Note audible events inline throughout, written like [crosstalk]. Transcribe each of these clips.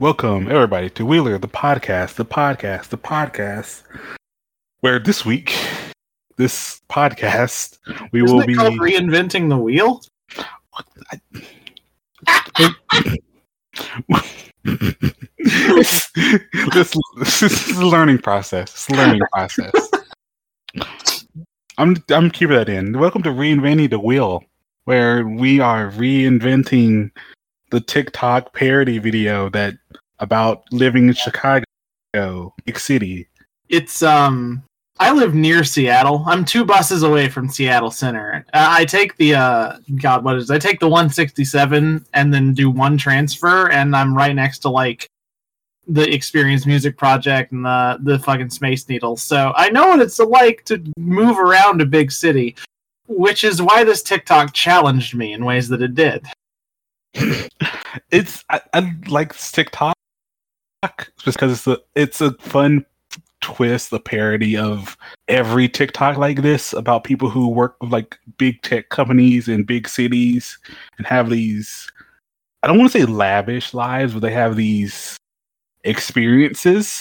Welcome, everybody, to Wheeler, the podcast, the podcast, the podcast. Where this week, this podcast, we Isn't will be. called reinventing the wheel? this, [laughs] this, this is a learning process. It's a learning process. I'm I'm keeping that in. Welcome to reinventing the wheel, where we are reinventing the TikTok parody video that about living in Chicago, big city. It's um I live near Seattle. I'm two buses away from Seattle Center. Uh, I take the uh god what is it? I take the 167 and then do one transfer and I'm right next to like the Experience Music Project and the the fucking Space Needle. So I know what it's like to move around a big city, which is why this TikTok challenged me in ways that it did. [laughs] it's I, I like TikTok just because it's a it's a fun twist, a parody of every TikTok like this about people who work with like big tech companies in big cities and have these I don't want to say lavish lives, but they have these experiences.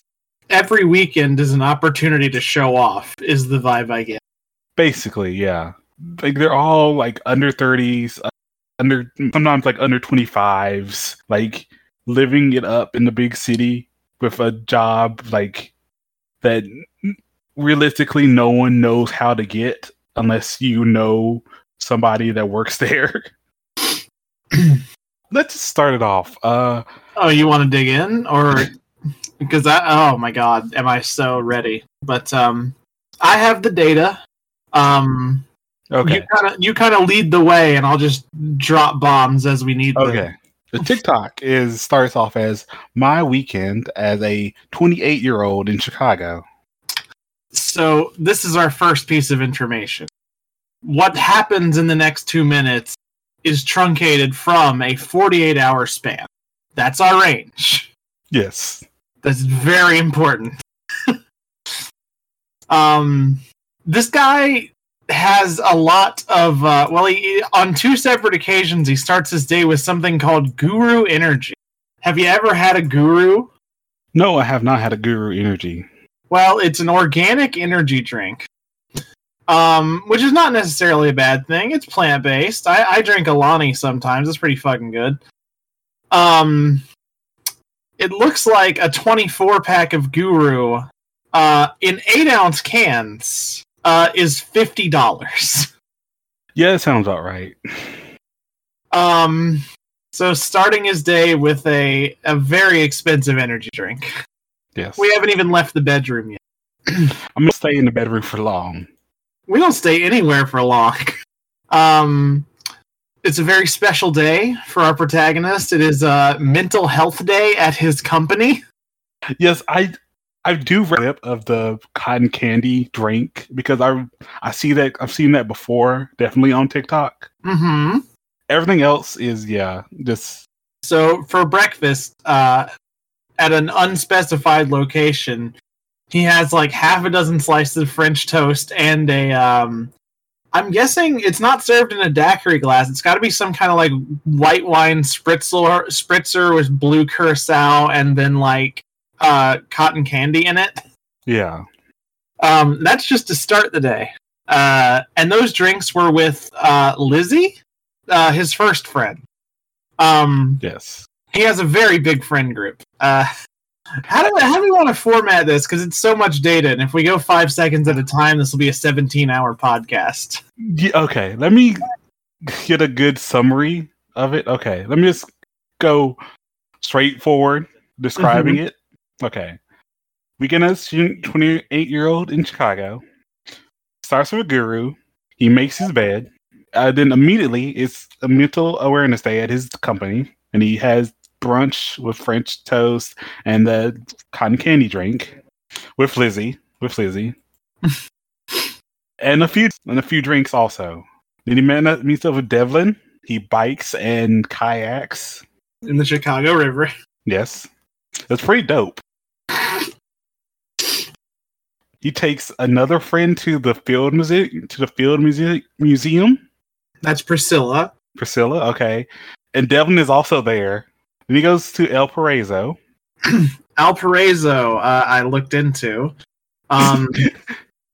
Every weekend is an opportunity to show off is the vibe I get. Basically, yeah. Like they're all like under 30s, uh, under sometimes like under 25s, like living it up in the big city with a job like that realistically no one knows how to get unless you know somebody that works [laughs] there. [clears throat] Let's just start it off. Uh Oh, you want to dig in, or because I? Oh my God, am I so ready? But um, I have the data. Um, okay. you kind of you kind of lead the way, and I'll just drop bombs as we need. them. Okay. The TikTok is starts off as my weekend as a 28 year old in Chicago. So this is our first piece of information. What happens in the next two minutes is truncated from a 48 hour span. That's our range. Yes. That's very important. [laughs] um, this guy has a lot of uh, well, he on two separate occasions he starts his day with something called Guru Energy. Have you ever had a Guru? No, I have not had a guru energy. Well, it's an organic energy drink. Um, which is not necessarily a bad thing. It's plant based. I, I drink Alani sometimes. It's pretty fucking good. Um, it looks like a 24 pack of Guru uh, in eight ounce cans uh, is fifty dollars. Yeah, it sounds about right. Um, so starting his day with a a very expensive energy drink. Yes. We haven't even left the bedroom yet. [clears throat] I'm gonna stay in the bedroom for long. we don't stay anywhere for long. Um, it's a very special day for our protagonist. It is a mental health day at his company. Yes, I I do rip of the cotton candy drink because I I see that I've seen that before, definitely on TikTok. hmm Everything else is yeah, just So for breakfast, uh, at an unspecified location, he has like half a dozen slices of French toast and a. Um, I'm guessing it's not served in a daiquiri glass. It's got to be some kind of like white wine spritzer, spritzer with blue curacao and then like uh, cotton candy in it. yeah. Um, that's just to start the day. Uh, and those drinks were with uh, Lizzie, uh, his first friend. Um, Yes. he has a very big friend group. Uh, how do how do we want to format this? Because it's so much data, and if we go five seconds at a time, this will be a seventeen-hour podcast. Yeah, okay, let me get a good summary of it. Okay, let me just go straightforward describing it. Okay, weekend as 28 year old in Chicago starts with a guru. He makes his bed. Uh, then immediately it's a mental awareness day at his company, and he has brunch with French toast and the cotton candy drink with Lizzie. With Lizzie. and a few and a few drinks also. Then he met, meets up with Devlin. He bikes and kayaks. in the Chicago River. Yes, that's pretty dope. He takes another friend to the field museum. To the field muse- museum. That's Priscilla. Priscilla, okay, and Devlin is also there. Then he goes to El Paraiso. El Paraiso, [clears throat] uh, I looked into. Um, [laughs]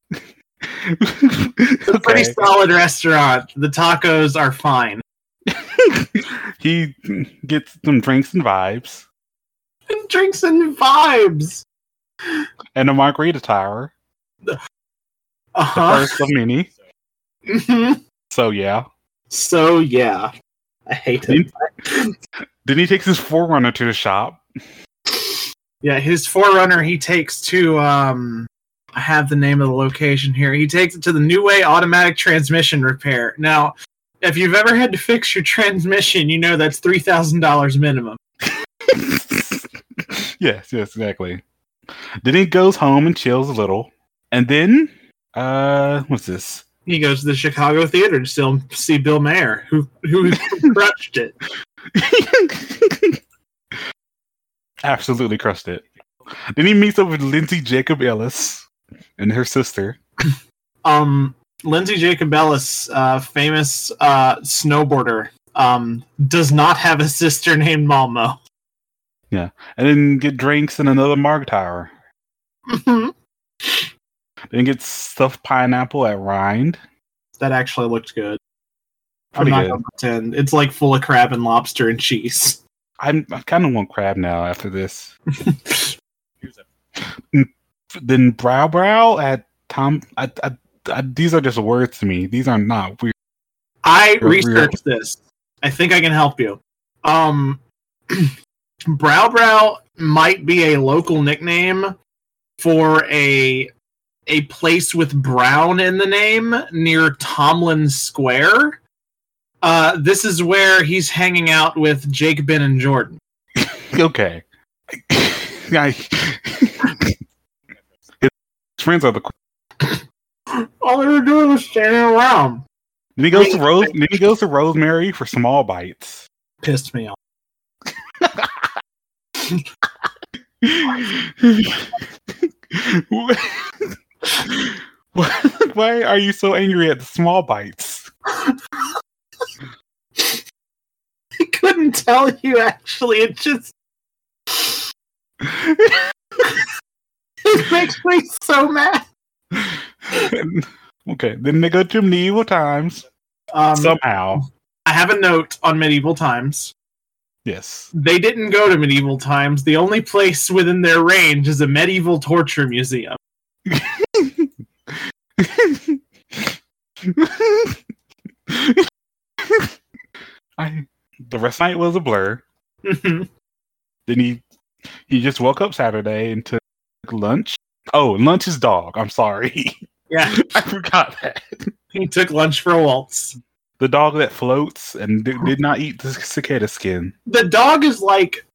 it's a pretty okay. solid restaurant. The tacos are fine. [laughs] he gets some drinks and vibes [laughs] drinks and vibes. and a margarita tower. [laughs] Uh The first of many. So yeah. So yeah, I hate it. [laughs] Then he takes his 4Runner to the shop. Yeah, his 4Runner he takes to um I have the name of the location here. He takes it to the New Way Automatic Transmission Repair. Now, if you've ever had to fix your transmission, you know that's three thousand dollars minimum. [laughs] yes, yes, exactly. Then he goes home and chills a little. And then uh what's this? He goes to the Chicago Theater to still see Bill Maher, who who [laughs] crushed it. [laughs] Absolutely crushed it. Then he meets up with Lindsay Jacobellis and her sister. [laughs] Um, Lindsay Jacobellis, uh, famous uh, snowboarder, um, does not have a sister named Malmo. Yeah, and then get drinks in another Marg Tower. Then get stuffed pineapple at Rind. that actually looked good. Pretty I'm not good. gonna pretend. It's like full of crab and lobster and cheese. I'm, I kind of want crab now after this. [laughs] then Brow Brow at Tom. I, I, I, these are just words to me. These are not weird. I Real- researched this. I think I can help you. Um, [clears throat] Brow Brow might be a local nickname for a a place with brown in the name near Tomlin Square. Uh, this is where he's hanging out with Jake, Ben, and Jordan. [laughs] Okay. [laughs] His friends are the. All they were doing was standing around. Then he goes to Rose. Then he goes to Rosemary for small bites. Pissed me off. [laughs] [laughs] Why are you so angry at the small bites? [laughs] I couldn't tell you actually. It just [laughs] it makes me so mad. okay, then they go to medieval times Um, somehow. I have a note on medieval times. Yes. They didn't go to medieval times. The only place within their range is a medieval torture museum. I the rest of the night was a blur. [laughs] Then he he just woke up Saturday and took lunch. Oh, lunch is dog. I'm sorry. [laughs] yeah, I forgot that. he took lunch for a waltz. The dog that floats and did, did not eat the cicada skin. The dog is like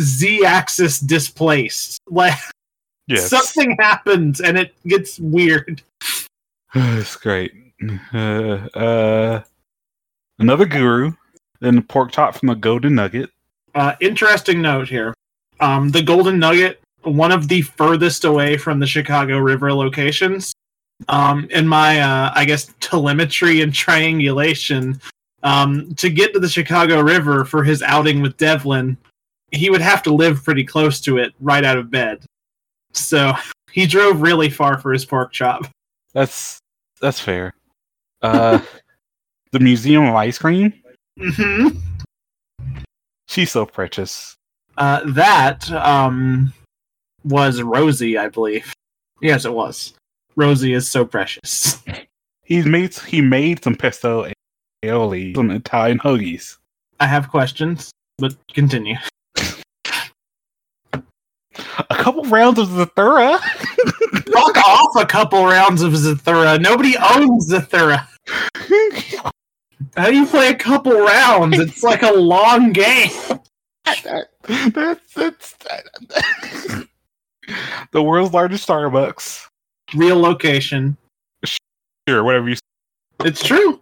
z-axis displaced. Like Yes. something happens and it gets weird. [sighs] it's great. Uh, uh, another guru. Then the pork chop from the Golden Nugget. Uh, interesting note here. Um, the Golden Nugget, one of the furthest away from the Chicago River locations. Um, in my, uh, I guess, telemetry and triangulation, um, to get to the Chicago River for his outing with Devlin, he would have to live pretty close to it right out of bed. So [laughs] he drove really far for his pork chop. That's that's fair. Uh, [laughs] the Museum of Ice Cream. hmm She's so precious. Uh, that um, was Rosie, I believe. Yes, it was. Rosie is so precious. [laughs] He's made he made some pesto aioli, some Italian hoagies. I have questions, but continue. [laughs] A couple rounds of Zathura. Knock off a couple rounds of Zathura. Nobody owns Zathura. How do you play a couple rounds? It's like a long game. that's that's the world's largest Starbucks. Real location. Sure, whatever you. It's true.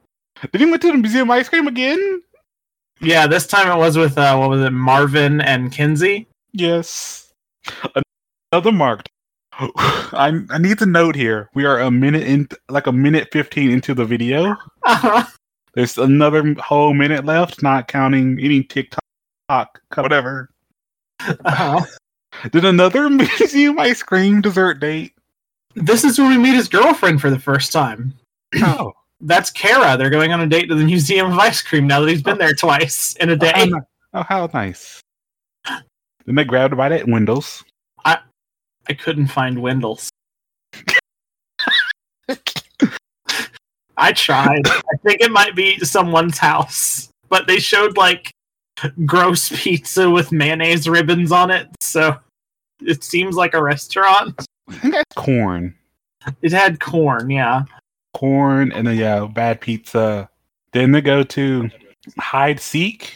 Did he went to the Museum of Ice Cream again? Yeah, this time it was with uh, what was it, Marvin and Kinsey. Yes. Another marked. [sighs] I I need to note here. We are a minute in, like a minute fifteen into the video. Uh-huh. [laughs] There's another whole minute left, not counting any TikTok, whatever. Uh-huh. [laughs] Did another museum ice cream dessert date? This is when we meet his girlfriend for the first time. Oh, [clears throat] That's Kara. They're going on a date to the Museum of Ice Cream now that he's been there twice in a day. ni- oh, how nice. Then they grabbed by that windows. I couldn't find Wendell's. I tried. I think it might be someone's house, but they showed like gross pizza with mayonnaise ribbons on it, so it seems like a restaurant. I think that's corn. It had corn, yeah. Corn and then yeah, bad pizza. Then they go to hide seek.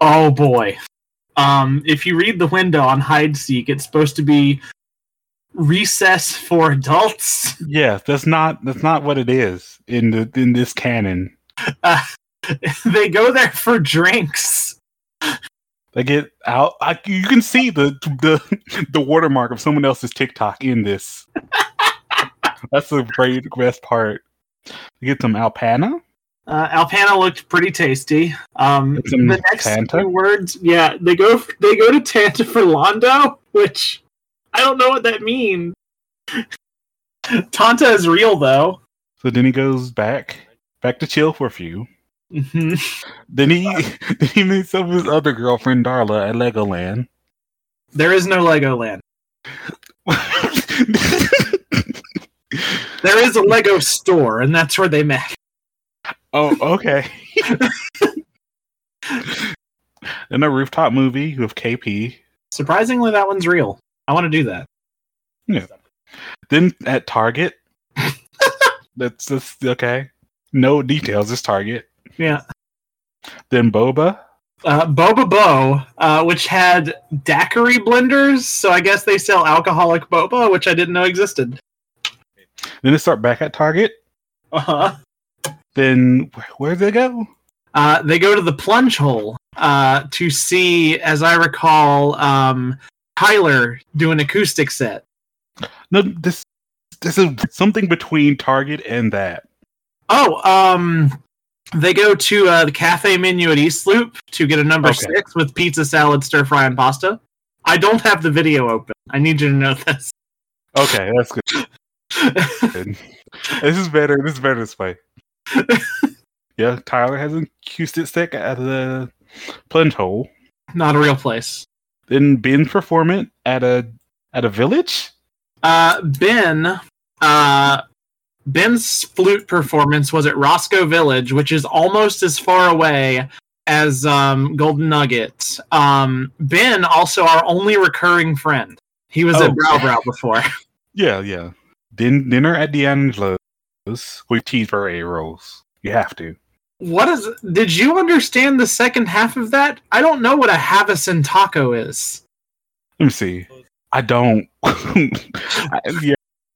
Oh boy. Um, if you read the window on Hide Seek, it's supposed to be recess for adults. Yeah, that's not that's not what it is in the in this canon. Uh, [laughs] they go there for drinks. They get out. I, you can see the the the watermark of someone else's TikTok in this. [laughs] That's the great best part. They get some Alpana. Uh, Alpana looked pretty tasty. Um, the next Tanta? words, yeah, they go they go to Tanta for Londo, which I don't know what that means. Tanta is real though. So then he goes back back to chill for a few. hmm Then he [laughs] then he meets up with his other girlfriend Darla at Legoland. There is no Legoland. There is a Lego store, and that's where they met. oh, okay. [laughs] In a rooftop movie with KP. Surprisingly, that one's real. I want to do that. Yeah. Then at Target. [laughs] that's just okay. No details, just Target. Yeah. Then Boba. Uh, Boba Bo, uh, which had daiquiri blenders, so I guess they sell alcoholic boba, which I didn't know existed. Then they start back at Target. Uh-huh. Then wh- where do they go? Uh, they go to the plunge hole uh, to see, as I recall, um, Tyler do an acoustic set. No, this this is something between Target and that. Oh, um, they go to uh, the cafe menu at East Loop to get a number Okay. six with pizza, salad, stir fry, and pasta. I don't have the video open. I need you to know this. Okay, that's good. [laughs] this is better. This is better this way. yeah, Tyler has a acoustic stick at the plunge hole. Not a real place. Then Ben's performance at a at a village. Uh, Ben, uh, Ben's flute performance was at Roscoe Village, which is almost as far away as um, Golden Nugget. Um, ben, also our only recurring friend. He was Oh. at Brow Brow before. [laughs] Yeah, yeah. Then dinner at D'Angelo's with cheeseburger rolls. You have to. What is? Did you understand the second half of that? I don't know what a Havison taco is. Let me see. I don't. [laughs] Yeah,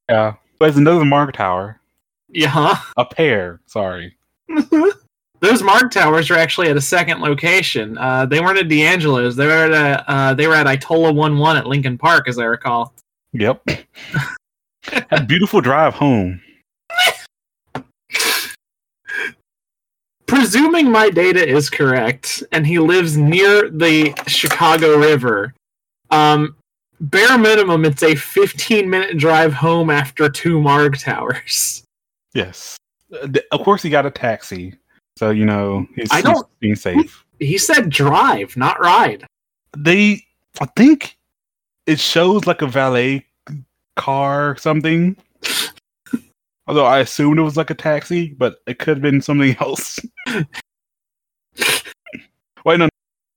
yeah. There's another Marg Tower. Yeah. A pair. Sorry. [laughs] Those Marg Towers are actually at a second location. Uh, they weren't at D'Angelo's. They were at a, uh, they were at Itola One One at Lincoln Park, as I recall. Yep. [laughs] A beautiful drive home. Presuming my data is correct, and he lives near the Chicago River, um, bare minimum, it's a 15 minute drive home after two Marg Towers. Yes. Uh, Of course, he got a taxi. So, you know, he's, I don't- being safe. He said drive, not ride. They, I think it shows like a valet car or something. Although I assumed it was like a taxi, but it could have been something [laughs] else. Wait, no,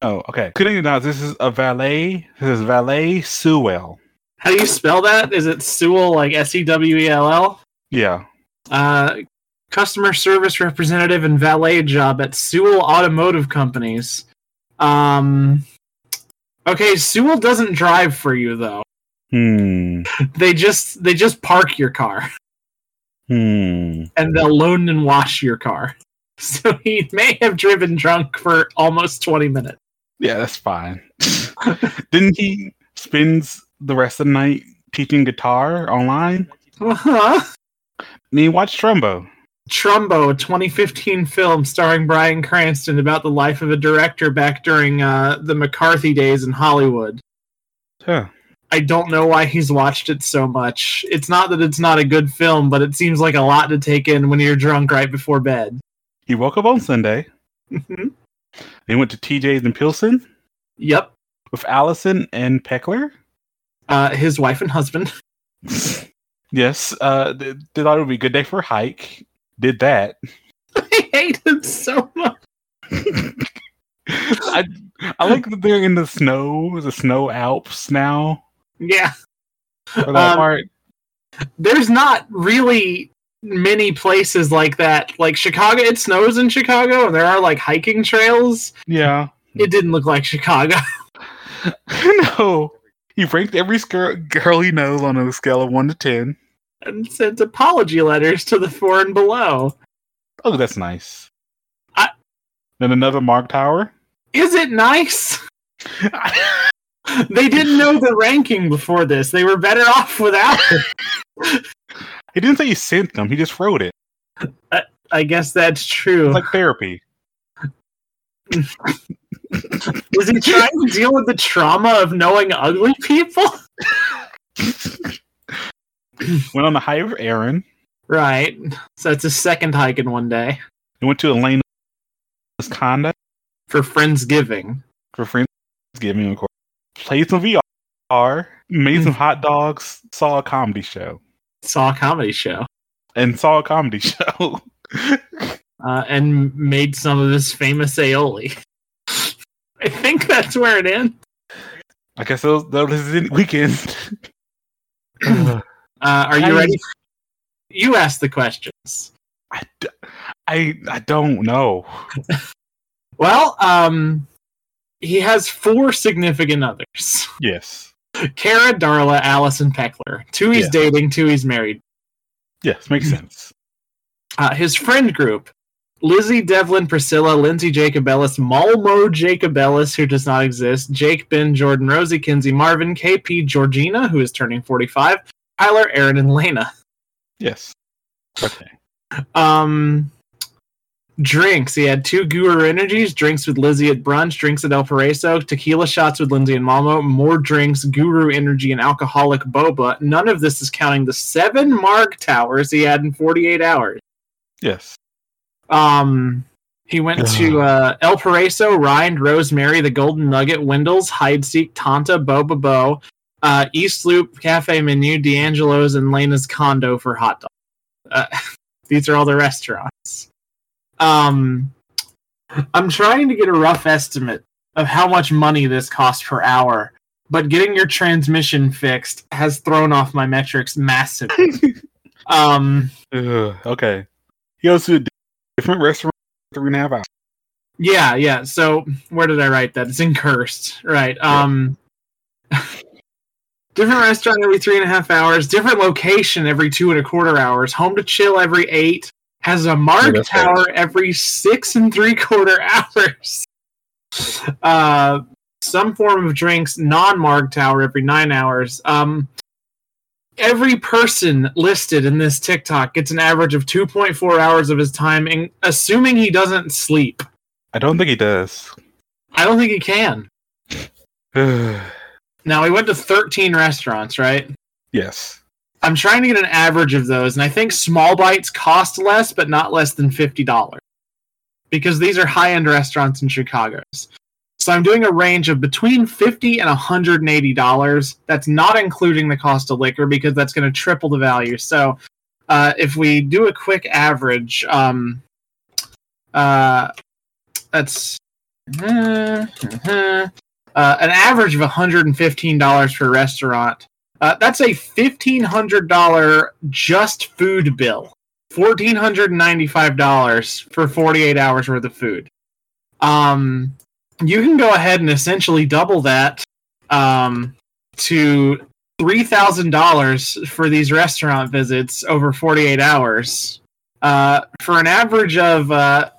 no. Okay, couldn't you not? This is a valet. This is valet Sewell. How do you spell that? Is it Sewell, like S E W E L L? Yeah, Uh, customer service representative and valet job at Sewell Automotive Companies. Um, okay, Sewell doesn't drive for you though. Hmm. [laughs] They just they just park your car Hmm. and they'll loan and wash your car. [laughs] So he may have driven drunk for almost twenty minutes. Yeah, that's fine. [laughs] Didn't he spends the rest of the night teaching guitar online? Uh-huh. And he watched Trumbo. Trumbo, a 2015 film starring Bryan Cranston about the life of a director back during uh, the McCarthy days in Hollywood. Huh. I don't know why he's watched it so much. It's not that it's not a good film, but it seems like a lot to take in when you're drunk right before bed. He woke up on Sunday. Mhm. They went to TJ's in Pilsen yep. with Allison and Peckler. Uh, his wife and husband. [laughs] yes, uh, they, they thought it would be a good day for a hike. Did that. I hate him so much. [laughs] I I like that they're in the snow, the snow Alps now. Yeah. For that Um, part. There's not really many places like that. Like Chicago, it snows in Chicago, and there are like hiking trails. Yeah. It didn't look like Chicago. [laughs] [laughs] no. He ranked every skir- girl he knows on a scale of one to ten. and sent apology letters to the four and below. Oh, that's nice. I- then another Marg Tower. Is it nice? [laughs] [laughs] They didn't know the ranking before this. They were better [laughs] off without it. he didn't say he sent them. He just wrote it. I guess that's true. It's like therapy. [laughs] Is he trying to deal with the trauma of knowing ugly people? Went on a hike with Aaron. Right. So that's his second hike in one day He went to Elena's condo for Friendsgiving. for Friendsgiving, of course. Played some VR, made some hot dogs, saw a comedy show, Saw a comedy show. and saw a comedy [laughs] show. Uh, and made some of his famous aioli. [laughs] I think that's where it ends. I guess that was, that weekend. [sighs] Uh, are you I- ready? You ask the questions. I, d- I, I don't know. [laughs] Well, um, he has four significant others: [laughs] Yes. Kara, Darla, Allison, Peckler. Two he's Yeah. dating, two he's married. Yes, makes sense. Uh, his friend group: Lizzie, Devlin, Priscilla, Lindsay Jacobellis, Malmo Jacobellis, who does not exist, Jake, Ben, Jordan, Rosie, Kinsey, Marvin, KP, Georgina, who is turning forty-five, Tyler, Aaron, and Lena. Yes. Okay. Um, drinks. He had two Guru Energies, drinks with Lizzie at brunch, drinks at El Paraiso, tequila shots with Lindsay and Malmo, more drinks, Guru Energy, and alcoholic boba. None of this is counting the seven Marg towers he had in 48 hours. Yes. Um, he went to uh, El Paraiso, Rind, Rosemary, the Golden Nugget, Windles, Hide Seek, Tanta, Boba Bo, uh, East Loop, Cafe Menu, D'Angelo's, and Lena's condo for hot dogs. Uh, [laughs] these are all the restaurants. Um, I'm trying to get a rough estimate of how much money this costs per hour, but getting your transmission fixed has thrown off my metrics massively. [laughs] um, Ugh, okay. He goes to a different restaurant for three and a half hours. Yeah, yeah. So where did I write that? It's in cursed, right? Um, [laughs] different restaurant every three and a half hours. Different location every two and a quarter hours. Home to chill every eight. Has a Marg. Tower every six and three quarter [laughs] hours. Uh, some form of drinks, non Marg Tower every nine hours. Um, every person listed in this TikTok gets an average of 2.4 hours of his time, in, assuming he doesn't sleep. I don't think he does. I don't think he can. [sighs] Now, we went to 13 restaurants, right? yes. I'm trying to get an average of those, and I think small bites cost less, but not less than $50. Because these are high end restaurants in Chicago. So I'm doing a range of between 50 and $180. That's not including the cost of liquor because that's going to triple the value. So uh, if we do a quick average, um, uh, that's uh, uh, an average of $115 per restaurant. Uh, that's a $1,500 just food bill. $1,495 for 48 hours worth of food. Um, you can go ahead and essentially double that um, to $3,000 for these restaurant visits over 48 hours. Uh, for an average of uh,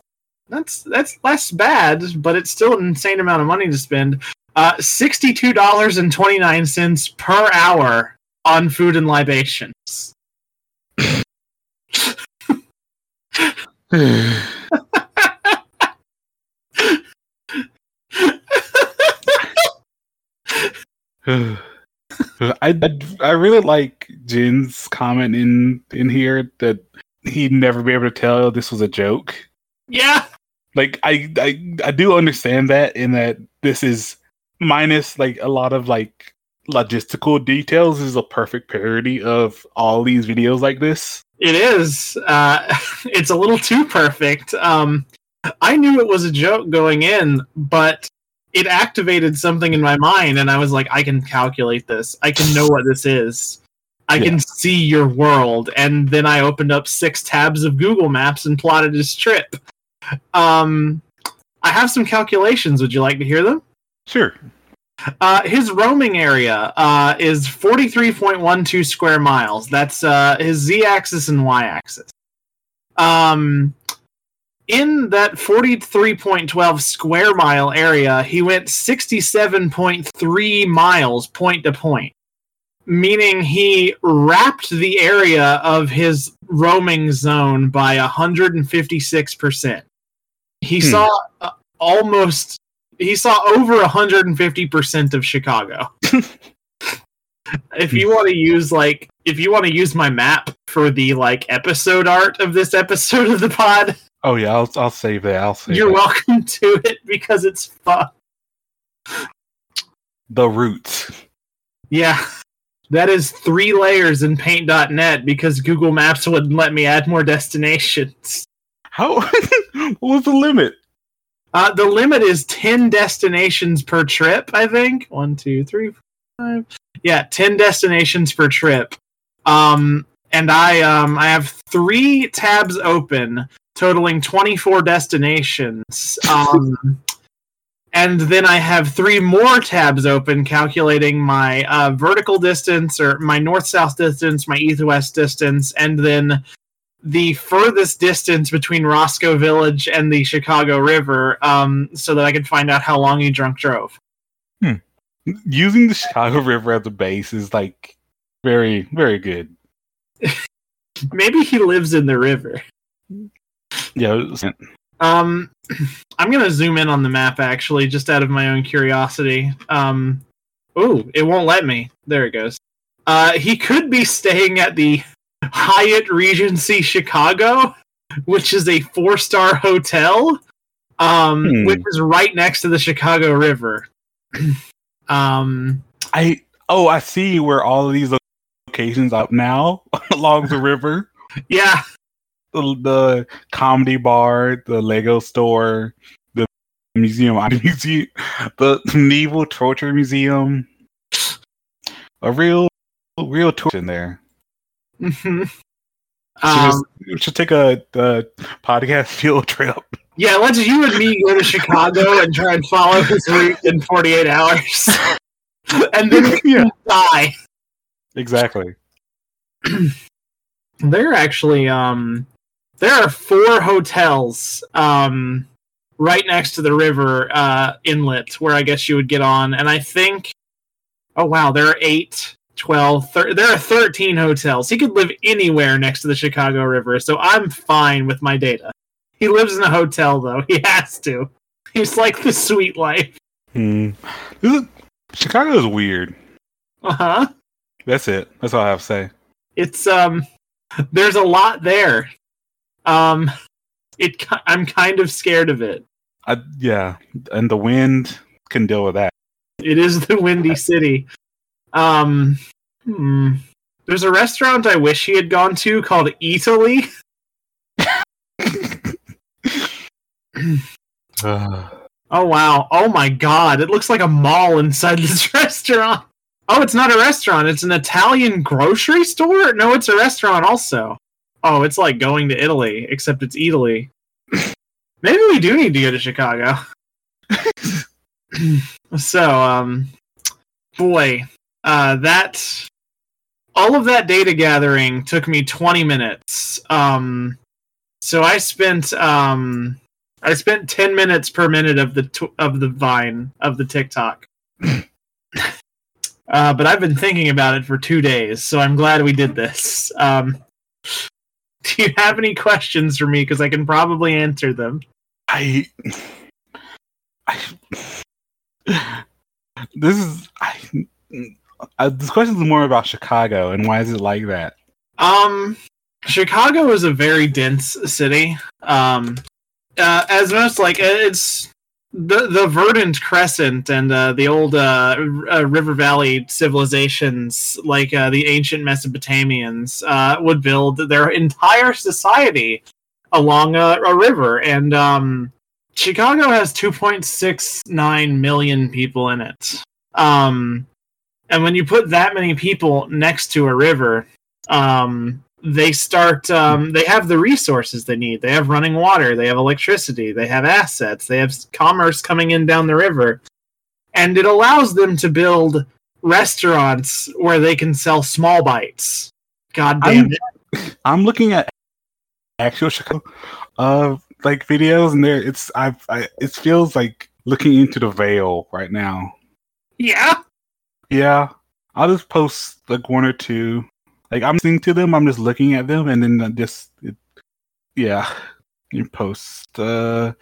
that's that's less bad, but it's still an insane amount of money to spend. Uh, sixty-two dollars and twenty-nine cents per hour on food and libations. I, I I really like Jin's comment in in here that he'd never be able to tell this was a joke. Yeah. Like I I I do understand that in that this is minus like a lot of like logistical details is a perfect parody of all these videos like this. It is. Uh, [laughs] it's a little too perfect. Um, I knew it was a joke going in, but it activated something in my mind, and I was like, I can calculate this. I can know what this is. I Yeah. can see your world. And then I opened up six tabs of Google Maps and plotted his trip. Um, I have some calculations. Would you like to hear them? Sure. Uh, his roaming area uh, is 43.12 square miles. That's uh, his z axis and y axis. Um, in that 43.12 square mile area, he went 67.3 miles point to point, meaning he wrapped the area of his roaming zone by 156%. He Hmm. saw uh, almost he saw over 150% of Chicago. if you want to use like if you want to use my map for the like episode art of this episode of the pod, Oh yeah, I'll I'll save that. I'll save you're that. welcome [laughs] to it because it's fun. the roots. Yeah. That is three layers in paint.net because Google Maps wouldn't let me add more destinations. How [laughs] what was the limit? Uh, the limit is 10 destinations per trip, I think. One, two, three, four, five. Yeah, 10 destinations per trip. Um, and I um, I have three tabs open, totaling 24 destinations. Um, [laughs] and then I have three more tabs open, calculating my uh, vertical distance or my north south distance, my east west distance, and then the furthest distance between Roscoe Village and the Chicago River, um, so that I could find out how long he drunk drove. Using the Chicago River as a base is like very very good. [laughs] Maybe he lives in the river. Yeah, Um, [clears throat] I'm gonna zoom in on the map actually, just out of my own curiosity. Um, ooh, it won't let me. There it goes. Uh, he could be staying at the Hyatt Regency Chicago, which is a four-star hotel, um, Hmm. which is right next to the Chicago River. [clears throat] um, I oh I see where all of these locations up now [laughs] along the river. yeah, The, the comedy bar, the Lego store, the museum, museum, [laughs] the Naval Torture Museum. A real, real tour in there. Mhm. Um, we should take a, a podcast [laughs] field trip. yeah, let's you and me go to Chicago and try and follow his route in 48 hours. [laughs] and then yeah, die. exactly. [clears throat] There are actually um there are four hotels um right next to the river uh inlet where I guess you would get on and I think oh wow, there are 8 12 thir- there are 13 hotels. He could live anywhere next to the Chicago River, so I'm fine with my data. He lives in a hotel though. [laughs] He has to. He's like the sweet life. Hmm. Is, Chicago is weird. Uh-huh. That's it. That's all I have to say. it's um there's a lot there um it i'm kind of scared of it I, yeah, and the wind can deal with that. it is the windy city um hmm. there's a restaurant i wish he had gone to called italy. Uh, [laughs] [sighs] oh wow. Oh my god. It looks like a mall inside this [laughs] restaurant. Oh it's not a restaurant. It's an italian grocery store? No it's a restaurant also. Oh it's like going to italy except it's italy. [laughs] Maybe we do need to go to chicago. [clears throat] So um boy uh that all of that data gathering took me 20 minutes. Um so i spent um i spent 10 minutes per minute of the tw- of the vine of the tiktok. [laughs] Uh but i've been thinking about it for two days so i'm glad we did this. Um [laughs] do you have any questions for me? Because i can probably answer them. I, I, [sighs] this is I. uh, this question is more about Chicago and why is it like that? Um, Chicago is a very dense city. Um, uh, as most like it's the the verdant crescent and uh, the old uh, uh, river valley civilizations like uh, the ancient mesopotamians uh, would build their entire society along a, a river and um, chicago has 2.69 million people in it um, and when you put that many people next to a river um, they start um, they have the resources they need. They have running water they have electricity they have assets they have commerce coming in down the river. And it allows them to build restaurants where they can sell small bites. God damn I'm- it. I'm looking at actual Chicago uh like videos and there it's I've I it feels like looking into the veil right now. yeah Yeah. I'll just post like one or two. Like I'm listening to them, I'm just looking at them and then I just it, yeah. You post uh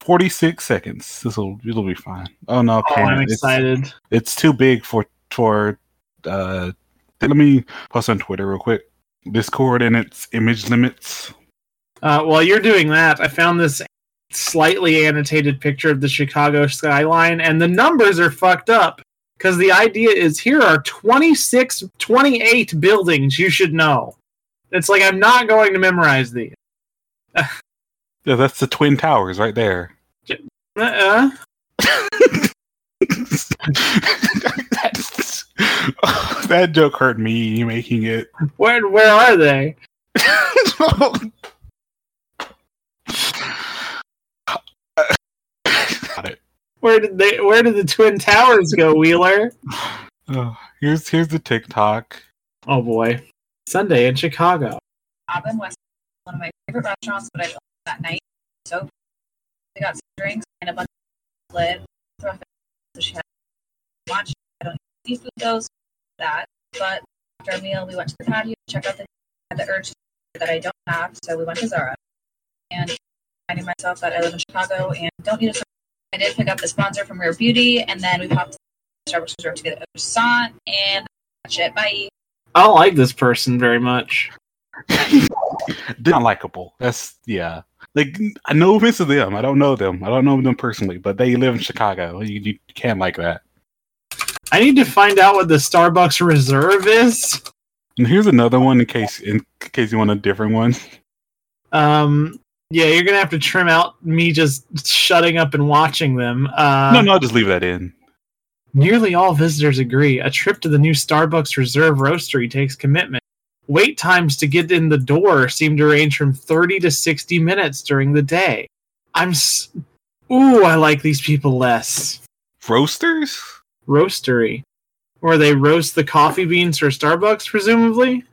46 seconds. This'll it'll be fine. Oh no, oh, i'm it's, excited it's too big for for uh let me post on Twitter real quick. Discord and its image limits. uh, while you're doing that i found this slightly annotated picture of the chicago skyline and the numbers are fucked up because the idea is here are 26 28 buildings you should know it's like i'm not going to memorize these [laughs] Yeah, that's the Twin Towers right there. uh-uh. [laughs] That joke hurt me making it. where where are they [laughs] Got it. Where did they where did the twin towers go wheeler [sighs] Oh, here's here's the TikTok. oh boy sunday in chicago Bob and West, one of my favorite restaurants, but I don't that night. So we got some drinks and a bunch of lid. So she had lunch. I don't eat seafood those that. But after our meal, we went to the patio to check out the had the urge that I don't have. So we went to Zara and finding myself that I live in Chicago and don't need a. I did pick up the sponsor from Rare Beauty, and then we popped to Starbucks Reserve to get a croissant and that's it. Bye. i don't like this person very much [laughs] They're not likable. That's yeah. Like I no offense to them. I don't know them. I don't know them personally, but they live in Chicago. You, you can't like that. i need to find out what the starbucks reserve is And here's another one in case in case you want a different one. um yeah you're gonna have to trim out me just shutting up and watching them uh no, no, I'll just leave that in. Nearly all visitors agree a trip to the new Starbucks Reserve Roastery takes commitment. Wait times to get in the door seem to range from 30 to 60 minutes during the day. I'm. S- Ooh, I like these people less. Roasters? Roastery. Where they roast the coffee beans for Starbucks, presumably?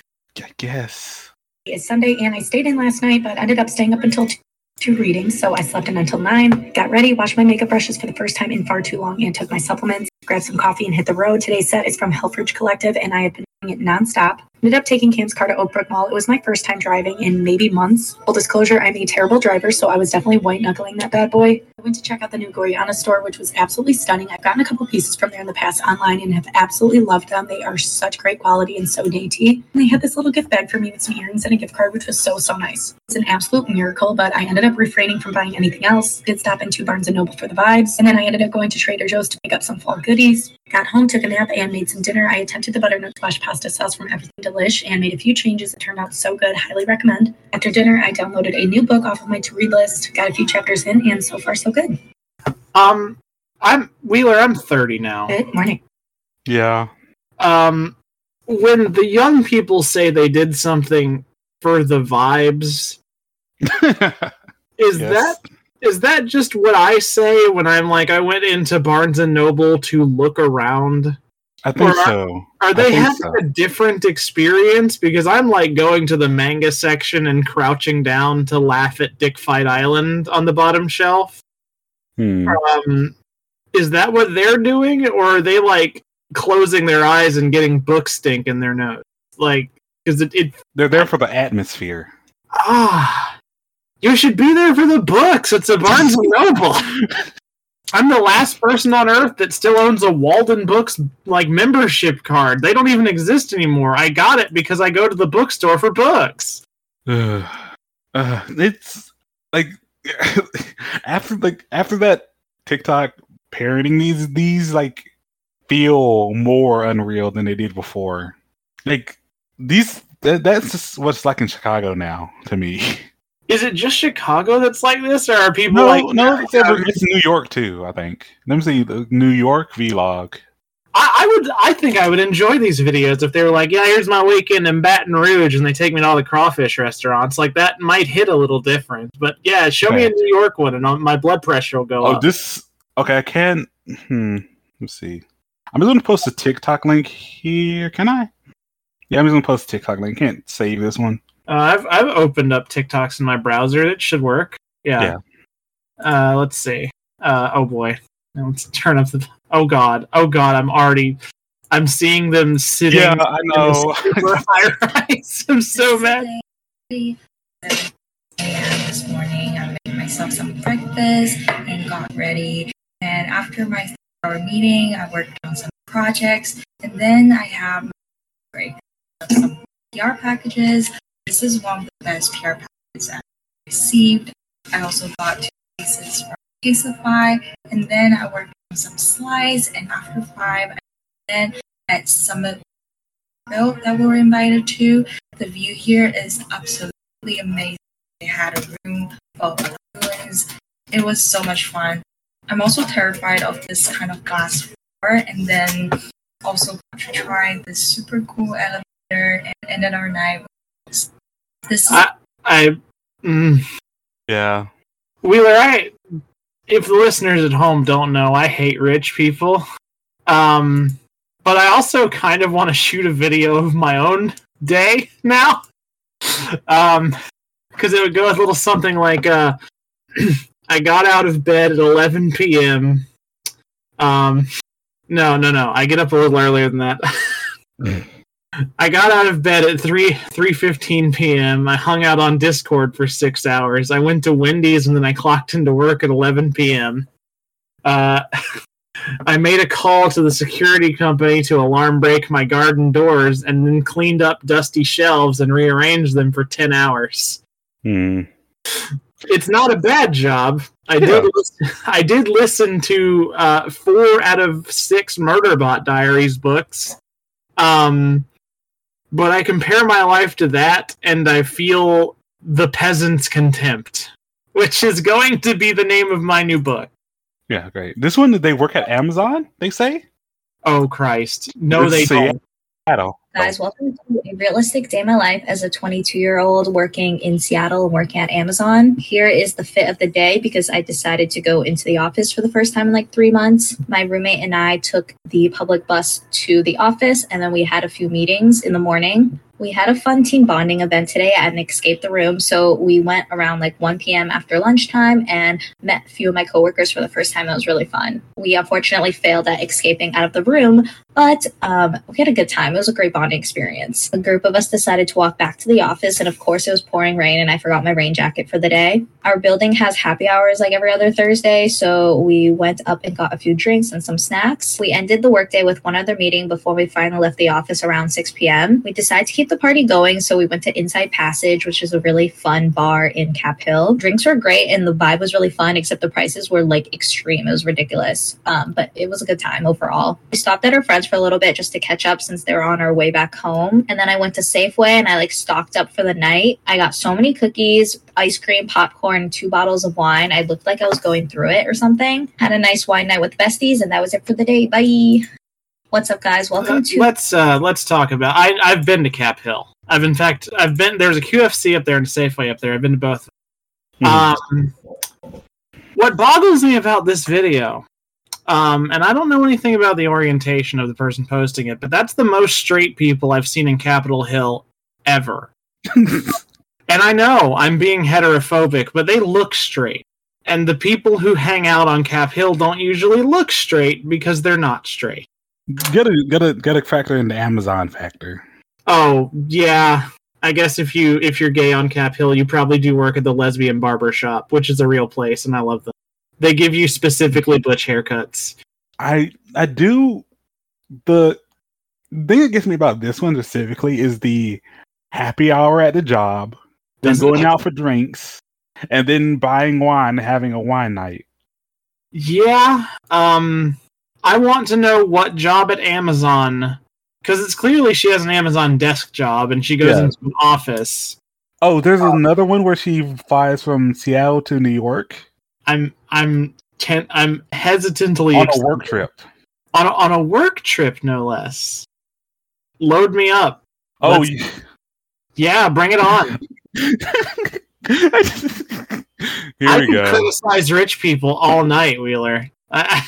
I guess. It's Sunday and I stayed in last night, but ended up staying up until two, two readings. So I slept in until nine, got ready, washed my makeup brushes for the first time in far too long, and took my supplements, grabbed some coffee, and hit the road. Today's set is from Helfridge Collective, and I have been doing it nonstop. Ended up taking Cam's car to Oakbrook Mall. It was my first time driving in maybe months. Full disclosure, I'm a terrible driver, so I was definitely white knuckling that bad boy. I went to check out the new Gorjana store, which was absolutely stunning. I've gotten a couple pieces from there in the past online and have absolutely loved them. They are such great quality and so dainty. And they had this little gift bag for me with some earrings and a gift card, which was so, so nice. It's an absolute miracle, but I ended up refraining from buying anything else. Did stop in into Barnes and Noble for the vibes, and then I ended up going to Trader Joe's to pick up some fall goodies. Got home, took a nap, and made some dinner. I attempted the butternut squash pasta sauce from Everything Delish and made a few changes. It turned out so good. Highly recommend. After dinner, I downloaded a new book off of my to-read list. Got a few chapters in, and so far so good. Um, I'm. Wheeler, I'm 30 now. Good morning. Yeah. Um, when the young people say they did something for the vibes, [laughs] is Yes. that is that just what I say when I'm like I went into Barnes and Noble to look around? I think are- so. Are they having so. a different experience? Because I'm like going to the manga section and crouching down to laugh at Dick Fight Island on the bottom shelf. Hmm. Um, is that what they're doing, or are they like closing their eyes and getting book stink in their nose? Like, because it, it They're there for the atmosphere. ah, you should be there for the books. It's a Barnes and [laughs] Noble. [laughs] I'm the last person on earth that still owns a Walden Books like membership card. They don't even exist anymore. I got it because I go to the bookstore for books. [sighs] uh, it's like [laughs] after like after that TikTok parroting these these like feel more unreal than they did before. Like these that, that's just what's like in Chicago now to me. [laughs] Is it just Chicago that's like this, or are people No, like no, it's, ever- it's New York too. I think. Let me see the New York vlog. I, I would. I think I would enjoy these videos if they were like, "Yeah, here's my weekend in Baton Rouge," and they take me to all the crawfish restaurants. Like that might hit a little different. But yeah, show me a New York one, and my blood pressure will go Oh, up. this okay. I can. Hmm. Let's see. I'm just gonna post a TikTok link here. Can I? Yeah, I'm just gonna post a TikTok link. Can't save this one. Uh, I've I've opened up TikToks in my browser. It should work. Yeah. Uh, let's see. Uh, oh boy. Let's turn up the. Oh god. Oh god. I'm already. I'm seeing them sitting. Yeah, I in know. the [laughs] super high rise. [laughs] I'm so mad. This morning, I made myself some breakfast and got ready. And after my hour meeting, I worked on some projects, and then I have my break. Some PR packages. This is one of the best PR packages I've received. I also bought two pieces from Casetify, and then I worked on some slides. And after five, I then at Summit Built that we were invited to. The view here is absolutely amazing. They had a room full of balloons. It was so much fun. I'm also terrified of this kind of glass floor, and then also tried this super cool elevator and ended our night. With This is I- I. Mm, Yeah. Wheeler, I if the listeners at home don't know, I hate rich people. Um, but I also kind of want to shoot a video of my own day now. Um, because it would go a little something like, uh, [clears throat] I got out of bed at 11 p.m. Um, no, no, no. I get up a little earlier than that. [laughs] I got out of bed at three three fifteen p.m. I hung out on Discord for six hours. I went to Wendy's and then I clocked into work at eleven p.m. Uh, [laughs] I made a call to the security company to alarm break my garden doors and then cleaned up dusty shelves and rearranged them for ten hours. Hmm. It's not a bad job. I Yeah. did. Listen, [laughs] I did listen to uh, four out of six Murderbot Diaries books. Um, but I compare my life to that, and I feel the peasant's contempt, which is going to be the name of my new book. Yeah, great. This one, did they work at Amazon? They say. Oh Christ! No, Let's they don't. Seattle. Guys, welcome to a realistic day in my life as a 22 year old working in Seattle and working at Amazon. Here is the fit of the day because I decided to go into the office for the first time in like three months. My roommate and I took the public bus to the office and then we had a few meetings in the morning. We had a fun team bonding event today at an escape the room. So we went around like 1 p.m. after lunchtime and met a few of my coworkers for the first time. It was really fun. We unfortunately failed at escaping out of the room, but um, we had a good time. It was a great bonding experience. A group of us decided to walk back to the office, and of course, it was pouring rain, and I forgot my rain jacket for the day. Our building has happy hours like every other Thursday, so we went up and got a few drinks and some snacks. We ended the workday with one other meeting before we finally left the office around 6 p.m. We decided to keep the party going, so we went to Inside Passage, which is a really fun bar in Cap Hill. Drinks were great, and the vibe was really fun, except the prices were like extreme. It was ridiculous, um, but it was a good time overall. We stopped at our friends for a little bit just to catch up since they were on our way back home. And then I went to Safeway and I like stocked up for the night. I got so many cookies, ice cream, popcorn, two bottles of wine. I looked like I was going through it or something. Had a nice wine night with besties, and that was it for the day. Bye. What's up, guys? Welcome to Let's uh, let's talk about. I I've been to Cap Hill. I've in fact I've been. There's a QFC up there and a Safeway up there. I've been to both. Hmm. Um, what boggles me about this video, um, and I don't know anything about the orientation of the person posting it, but that's the most straight people I've seen in Capitol Hill ever. [laughs] And I know I'm being heterophobic, but they look straight. And the people who hang out on Cap Hill don't usually look straight because they're not straight. Gotta gotta gotta factor in the Amazon factor. Oh, yeah. I guess if you if you're gay on Cap Hill, you probably do work at the lesbian barber shop, which is a real place and I love them. They give you specifically butch haircuts. I I do the thing that gets me about this one specifically is the happy hour at the job, then Doesn't going out for drinks, and then buying wine and having a wine night. Yeah. Um I want to know what job at Amazon because it's clearly she has an Amazon desk job and she goes Yeah. into an office. Oh, there's uh, another one where she flies from Seattle to New York I'm I'm ten, I'm hesitantly on a work trip. on a, on a work trip no less. Load me up. Oh, you- Yeah, bring it on. [laughs] here I we can go. criticize rich people all night, Wheeler. I,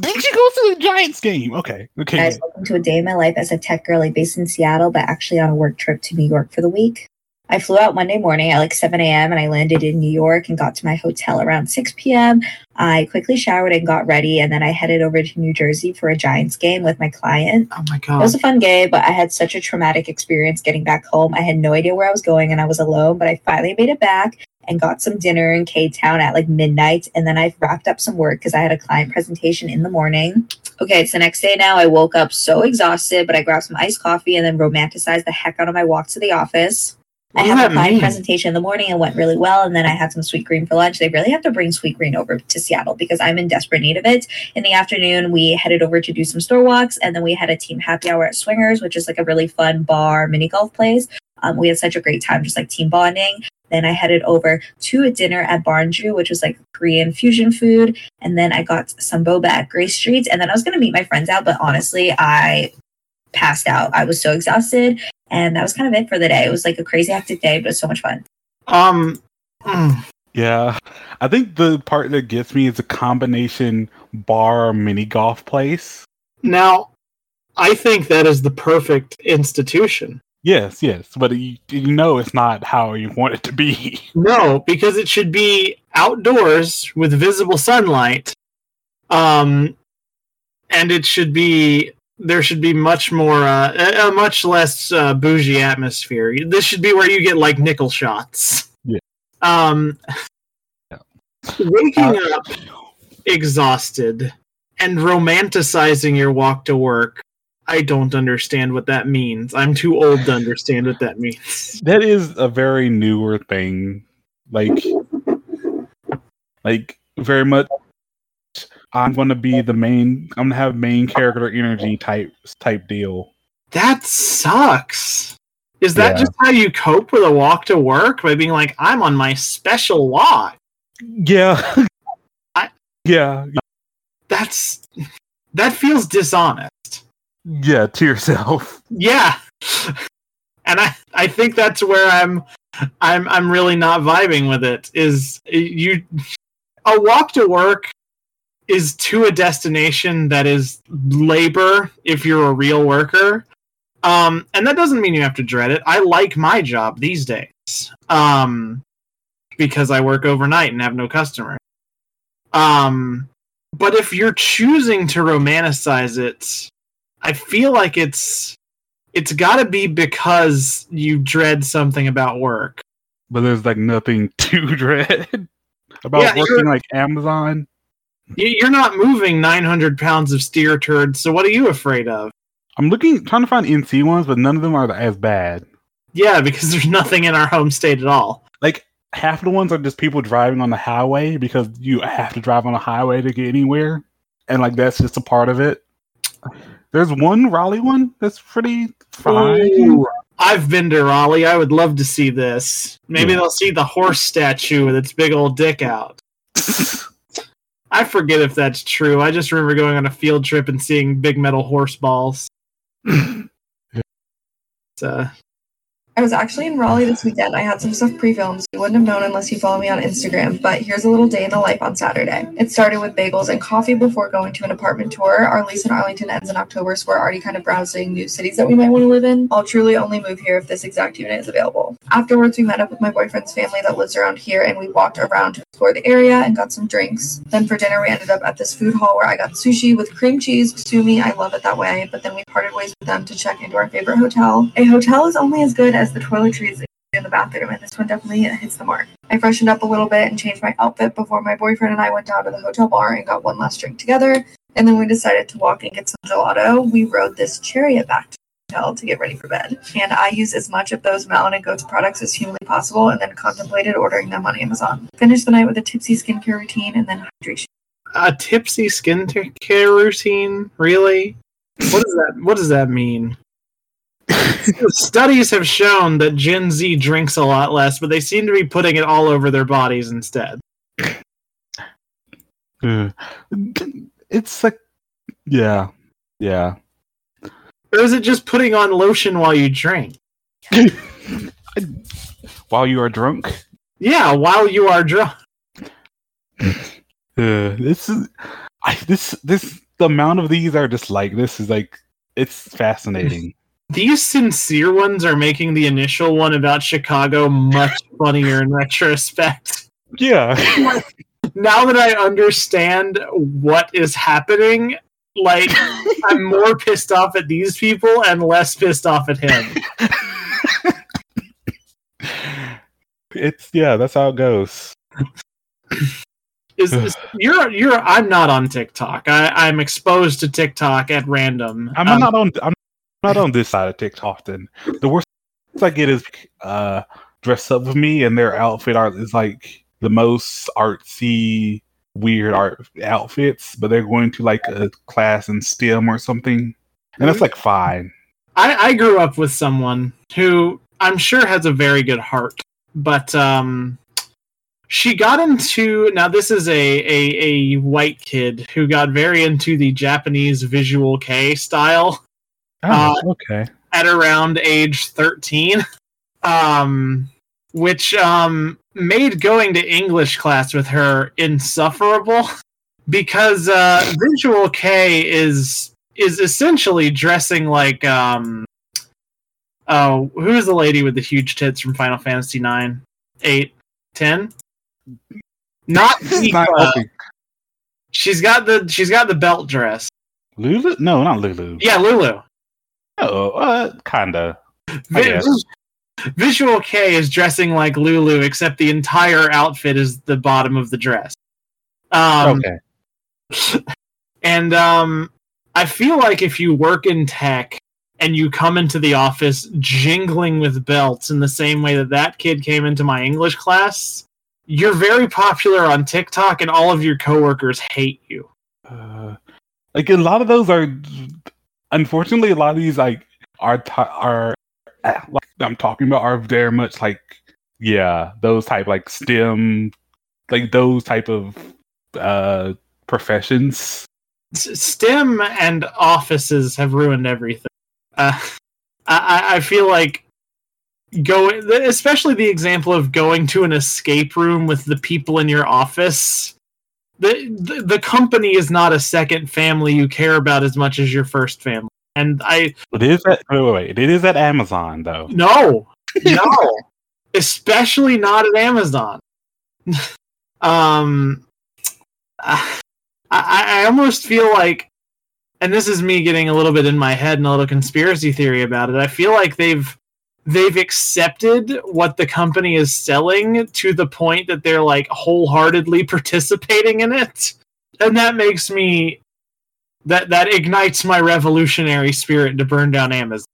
Did she go to the Giants game? Okay, okay. Guys, welcome to a day in my life as a tech girly based in Seattle, but actually on a work trip to New York for the week. I flew out Monday morning at like 7 a.m. and I landed in New York and got to my hotel around 6 p.m. I quickly showered and got ready, and then I headed over to New Jersey for a Giants game with my client. oh my God. It was a fun game, but I had such a traumatic experience getting back home. I had no idea where I was going and I was alone, but I finally made it back and got some dinner in K Town at like midnight. And then I wrapped up some work because I had a client presentation in the morning. Okay, it's the next day now. I woke up so exhausted, but I grabbed some iced coffee and then romanticized the heck out of my walk to the office. What I had a client mean? presentation in the morning and went really well. And then I had some Sweetgreen for lunch. They really have to bring Sweetgreen over to Seattle because I'm in desperate need of it. In the afternoon, we headed over to do some store walks. And then we had a team happy hour at Swingers, which is like a really fun bar mini golf place. Um, we had such a great time, just like team bonding. Then I headed over to a dinner at Barn Joo, which was like Korean fusion food. And then I got some boba at Grace Street. And then I was going to meet my friends out. But honestly, I passed out. I was so exhausted. And that was kind of it for the day. It was like a crazy hectic day, but it was so much fun. Um mm, Yeah, I think the part that gets me is a combination bar mini golf place. now I think that is the perfect institution. Yes, yes, but you, you know it's not how you want it to be. [laughs] No, because it should be outdoors with visible sunlight. Um and it should be there should be much more uh, a, much less uh, bougie atmosphere. This should be where you get like nickel shots. Yeah. Um Yeah. waking Uh, up exhausted and romanticizing your walk to work. I don't understand what that means. I'm too old to understand what that means. That is a very newer thing, like, like very much. I'm going to be the main. I'm going to have main character energy type type deal. That sucks. Is that Yeah. just how you cope with a walk to work by being like, I'm on my special walk? Yeah, I- [laughs] yeah, That's that feels dishonest. Yeah. To yourself. Yeah, and I I think that's where I'm I'm I'm really not vibing with it. Is you a walk to work is to a destination that is labor if you're a real worker. Um, and that doesn't mean you have to dread it. I like my job these days. Um, because I work overnight and have no customers. Um, but if you're choosing to romanticize it, I feel like it's it's got to be because you dread something about work. But there's like nothing [laughs] to dread about Yeah, working like Amazon. You- You're not moving 900 pounds of steer turds, so what are you afraid of? I'm looking, trying to find NC ones, but none of them are as bad. Yeah, because there's nothing in our home state at all. Like half the ones are just people driving on the highway because you have to drive on a highway to get anywhere, and like that's just a part of it. There's one Raleigh one that's pretty fine. Ooh, I've been to Raleigh. I would love to see this. Maybe Yeah. they'll see the horse statue with its big old dick out. [laughs] I forget if that's true. I just remember going on a field trip and seeing big metal horse balls. [clears throat] It's, uh, I was actually in Raleigh this weekend. I had some stuff pre-filmed. You wouldn't have known unless you follow me on Instagram, but here's a little day in the life on Saturday. It started with bagels and coffee before going to an apartment tour. Our lease in Arlington ends in October, so we're already kind of browsing new cities that we might want to live in. I'll truly only move here if this exact unit is available. Afterwards, we met up with my boyfriend's family that lives around here and we walked around to explore the area and got some drinks. Then for dinner, we ended up at this food hall where I got sushi with cream cheese, sumi. I love it that way, but then we parted ways with them to check into our favorite hotel. A hotel is only as good as the toiletries in the bathroom, and this one definitely hits the mark. I freshened up a little bit and changed my outfit before my boyfriend and I went down to the hotel bar and got one last drink together. And then we decided to walk and get some gelato. We rode this chariot back to the hotel to get ready for bed. And I used as much of those Malin+Goetz products as humanly possible and then contemplated ordering them on Amazon. Finished the night with a tipsy skincare routine and then hydration. A tipsy skincare routine? Really? What does that what does that mean? [laughs] Studies have shown that Gen Z drinks a lot less, but they seem to be putting it all over their bodies instead. Uh, it's like, yeah, yeah. Or is it just putting on lotion while you drink? [laughs] While you are drunk, Yeah, while you are drunk. uh, this is, I this this the amount of these are just like this is like it's fascinating. These sincere ones are making the initial one about Chicago much [laughs] funnier in retrospect. yeah, [laughs] Now that I understand what is happening, like I'm more pissed off at these people and less pissed off at him. [laughs] it's yeah, that's how it goes. Is, is [sighs] you're you're I'm not on TikTok. I, I'm exposed to TikTok at random. I'm Um, not on. I'm not on this side of TikTok. Then the worst I get is uh, dress up with me, and their outfit art is like the most artsy, weird art outfits. But they're going to like a class in STEM or something, and that's like fine. I, I grew up with someone who I'm sure has a very good heart, but um, she got into now. This is a, a a white kid who got very into the Japanese visual kei style Oh, Uh, okay. at around age 13, um, which um, made going to English class with her insufferable [laughs] because uh, visual kei is is essentially dressing like um, oh who is the lady with the huge tits from Final Fantasy 9, 8, 10? Not This [laughs] not helping. She's got the she's got the belt dress. Lulu? No, not Lulu. Yeah, Lulu. Oh, uh, kinda. Visual kei is dressing like Lulu, except the entire outfit is the bottom of the dress. Um, okay. [laughs] And um, I feel like if you work in tech and you come into the office jingling with belts in the same way that that kid came into my English class, you're very popular on TikTok, and all of your coworkers hate you. Uh, like a lot of those are, unfortunately, a lot of these like are t- are like I'm talking about are very much like yeah those type like STEM like those type of uh professions. STEM and offices have ruined everything. Uh, I- I feel like going, especially the example of going to an escape room with the people in your office. The, the the company is not a second family you care about as much as your first family. And I It is at wait, wait, wait. It is at Amazon though. no, no, [laughs] especially not at Amazon. [laughs] um, I, I I almost feel like, and this is me getting a little bit in my head and a little conspiracy theory about it. I feel like they've they've accepted what the company is selling to the point that they're like wholeheartedly [laughs] participating in it, and that makes me that that ignites my revolutionary spirit to burn down Amazon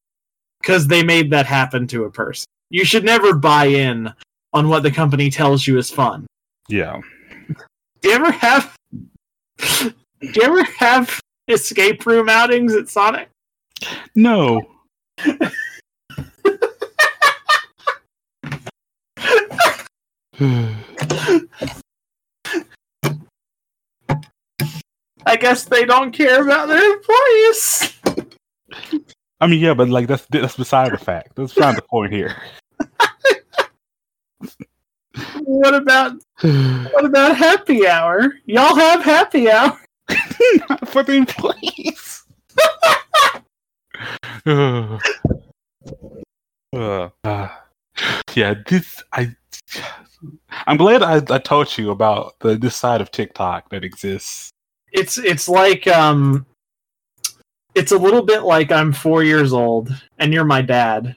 because they made that happen to a person. You should never buy in on what the company tells you is fun. Yeah. Do you ever have? Do you ever have escape room outings at Sonic? No. [laughs] I guess they don't care about their employees. I mean, yeah, but like that's that's beside the fact. That's beside the point here. What about what about happy hour? Y'all have happy hour. Not for the employees. uh, uh, uh, yeah, this I. I'm glad I, I told you about the this side of TikTok that exists. It's it's like um it's a little bit like I'm four years old and you're my dad.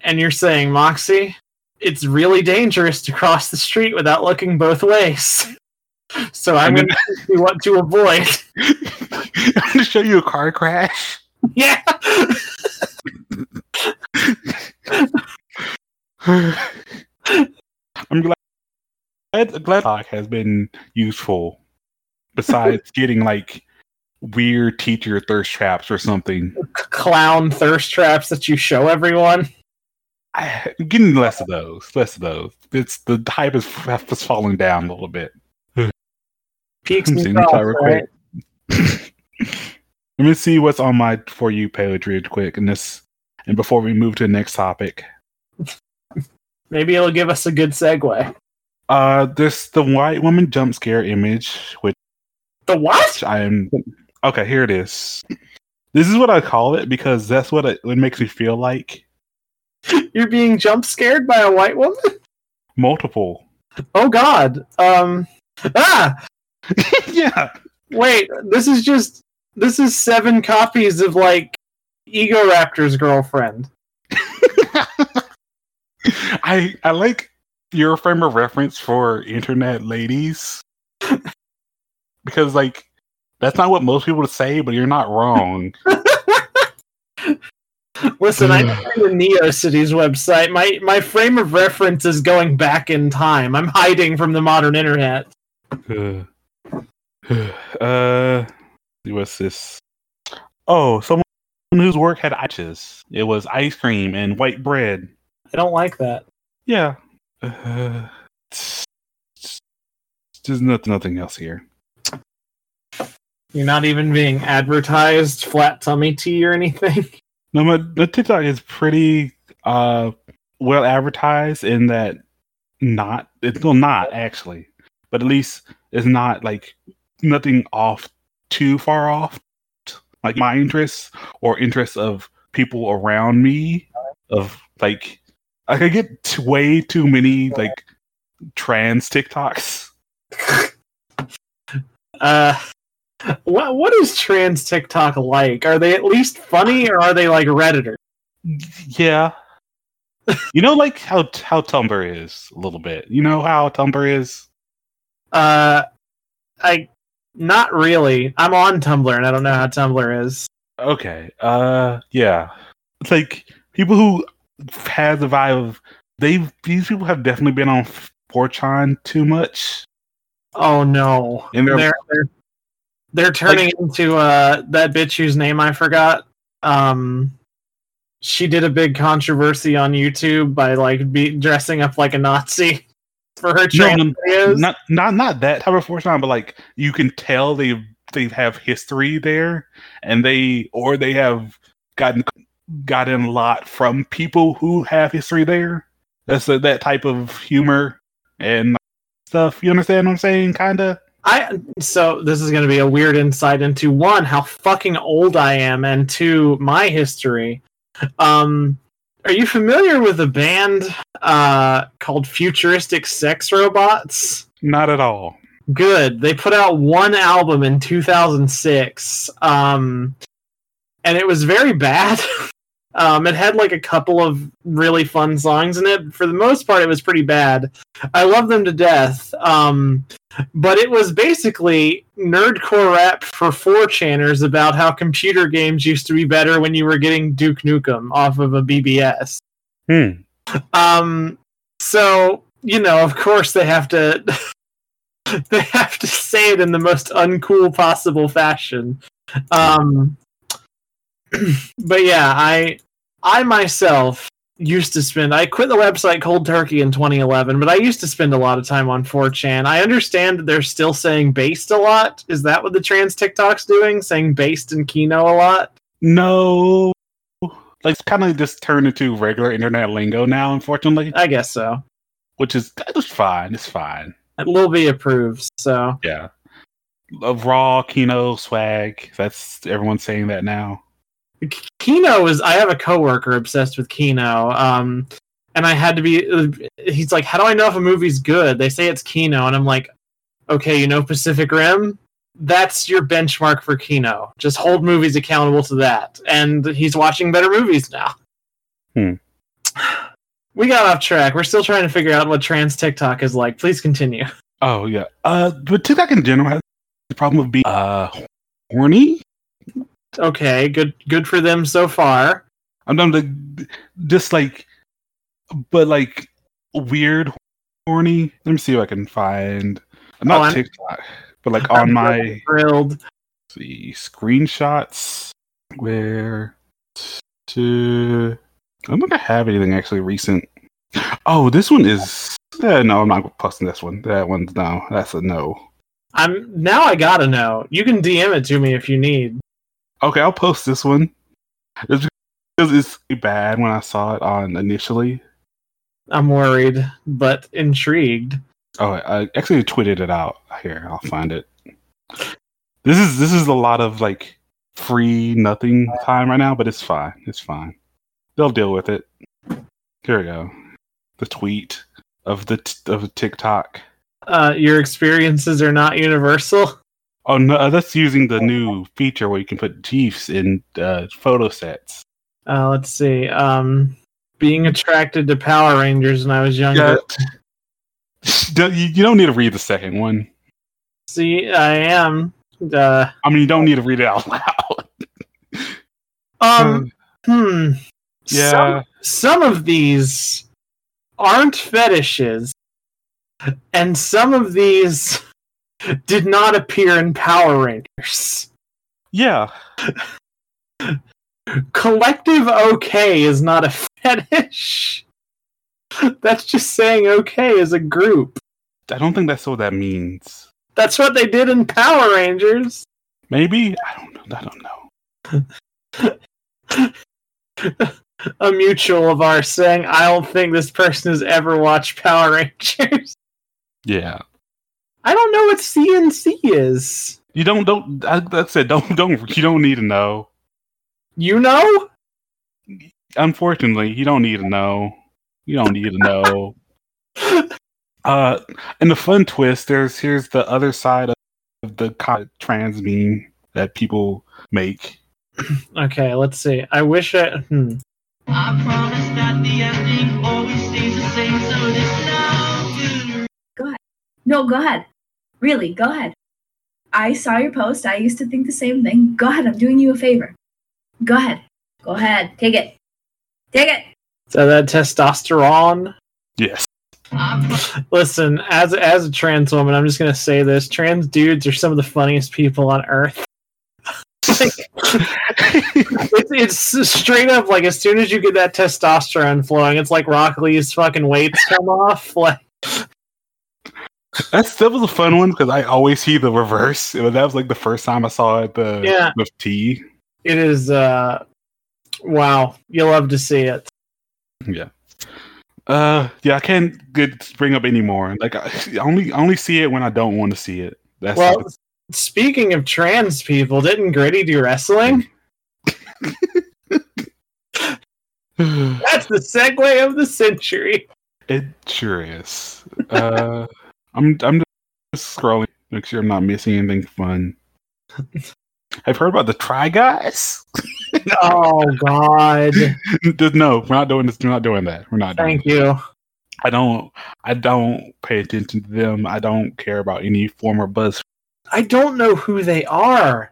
And you're saying, Moxie, it's really dangerous to cross the street without looking both ways. [laughs] So I'm going to see what to avoid. [laughs] [laughs] I'm gonna show you a car crash. Yeah. I'm glad glad, glad talk has been useful. Besides [laughs] getting like weird teacher thirst traps or something, Clown thirst traps that you show everyone. I, getting less of those. Less of those. It's the hype is, is falling down a little bit. [sighs] Peaks and seeing this out troughs, right? quick. [laughs] Let me see what's on my for you page real quick, and this, and before we move to the next topic, Maybe it'll give us a good segue. uh, this the white woman jump scare image, which The what? I am okay. Here it is. This is what I call it because that's what it, it makes me feel like. You're being jump scared by a white woman? Multiple. Oh God. Um. Ah. [laughs] yeah. Wait. This is just. This is seven copies of like Egoraptor's girlfriend. [laughs] I I like your frame of reference for internet ladies because like that's not what most people would say, but you're not wrong. [laughs] Listen, I know the NeoCities website. My my frame of reference is going back in time. I'm hiding from the modern internet. uh, [sighs] [sighs] uh, what's this? Oh, someone whose work had ices. It was ice cream and white bread. I don't like that. Yeah. Uh, there's nothing, nothing else here. You're not even being advertised flat tummy tea or anything. [laughs] No, my the TikTok is pretty uh well advertised in that not it's well not actually, but at least it's not like nothing off too far off like my interests or interests of people around me of like like I get t- way too many like trans TikToks. [laughs] Uh, what what is trans TikTok like? Are they at least funny or are they like Redditor? Yeah. you know like how how Tumblr is a little bit. You know how Tumblr is? Uh, I not really. I'm on Tumblr and I don't know how Tumblr is. Okay. Uh yeah. It's like people who have the vibe of they these people have definitely been on 4chan too much. Oh no, And they're- they're they're, they're turning into uh that bitch whose name I forgot. Um, she did a big controversy on YouTube by like be dressing up like a Nazi [laughs] for her trans no, videos. Not not not that type of 4chan, but like you can tell they they have history there and they or they have gotten gotten a lot from people who have history there. That's the, that type of humor and stuff. You understand what I'm saying? Kinda. I so this is going to be a weird insight into one how fucking old I am and two my history. Um are you familiar with a band uh called Futuristic Sex Robots? Not at all. Good. They put out one album in 2006. Um and it was very [laughs] bad. Um it had like a couple of really fun songs in it. For the most part it was pretty bad. I love them to death. Um but it was basically nerdcore rap for 4chaners about how computer games used to be better when you were getting Duke Nukem off of a BBS. Hmm. Um, so you know, of course, they have to [laughs] they have to say it in the most uncool possible fashion. Um, but yeah, I I myself used to spend I quit the website cold turkey in 2011, but I used to spend a lot of time on 4chan. I understand that they're still saying based a lot. Is that what the trans TikTok's doing? Saying based and Kino a lot? No. Like it's kind of just turned into regular internet lingo now, unfortunately, I guess so. which is it's fine. It's fine. Lil B approves, so Yeah. Of raw Kino swag. That's everyone's saying that now. Kino is. I have a coworker obsessed with Kino, um, and I had to be. He's like, "How do I know if a movie's good?" They say it's Kino, and I'm like, "Okay, you know Pacific Rim. That's your benchmark for Kino. Just hold movies accountable to that." And he's watching better movies now. Hmm. We got off track. We're still trying to figure out what trans TikTok is like. Please continue. Oh yeah. Uh, but TikTok in general has the problem of being uh horny. Okay, good good for them so far. I'm done to just like, but like weird horny. Let me see if I can find. Not Oh, I'm- TikTok, but like [laughs] on my Thrilled. see screenshots where to. I don't think I have anything actually recent. Oh, this one is. Eh, no, I'm not posting this one. That one's no. That's a no. I'm now I gotta know. You can DM it to me if you need. Okay, I'll post this one. It's because it's bad when I saw it on initially. I'm worried, but intrigued. Oh, I actually tweeted it out. Here, I'll find it. This is this is a lot of like free nothing time right now, but it's fine. It's fine. They'll deal with it. Here we go. The tweet of the t- of TikTok. Uh, your experiences are not universal. [laughs] Oh no, that's using the new feature where you can put GIFs in uh, photo sets. Uh, let's see. Um, being attracted to Power Rangers when I was younger. Don't- you, you don't need to read the second one. See, I am. Uh, I mean, you don't need to read it out loud. [laughs] um, hmm. yeah. Some, some of these aren't fetishes, and some of these did not appear in Power Rangers. Yeah. Collective okay is not a [laughs] fetish. That's just saying okay as a group. I don't think that's what that means. That's what they did in Power Rangers. Maybe I don't know. I don't know. [laughs] A mutual of ours saying, I don't think this person has ever watched Power Rangers. Yeah, I don't know what CNC is. you don't don't. I, that's it. Don't don't. You don't need to know. You know? Unfortunately, you don't need to know. You don't need to know. [laughs] uh, and the fun twist. There's here's the other side of the trans meme that people make. [clears throat] Okay, let's see. I wish I. Hmm. I promise that the ending always stays the same, so listen out. No, go ahead. Really, go ahead. I saw your post. I used to think the same thing. Go ahead. I'm doing you a favor. Go ahead. Go ahead. Take it. Take it. So that testosterone. Yes. [laughs] Listen, as as a trans woman, I'm just gonna say this: trans dudes are some of the funniest people on earth. [laughs] Like, it's, it's straight up like as soon as you get that testosterone flowing, it's like Rock Lee's fucking weights come off. Like, That's that was a fun one because I always see the reverse. That was like the first time I saw it. The Yeah. with T. it is. uh Wow, you love to see it. Yeah. Uh, yeah, I can't get bring up anymore. Like, I [laughs] only only see it when I don't want to see it. That's Well, speaking of trans people, didn't Gritty do wrestling? [laughs] That's the segue of the century. it sure is. Uh, [laughs] I'm I'm just scrolling, make sure I'm not missing anything fun. [laughs] I've heard about the Try Guys. [laughs] Oh God! no, we're not doing this. We're not doing that. We're not doing. Thank you. I don't. I don't pay attention to them. I don't care about any former Buzz. I don't know who they are.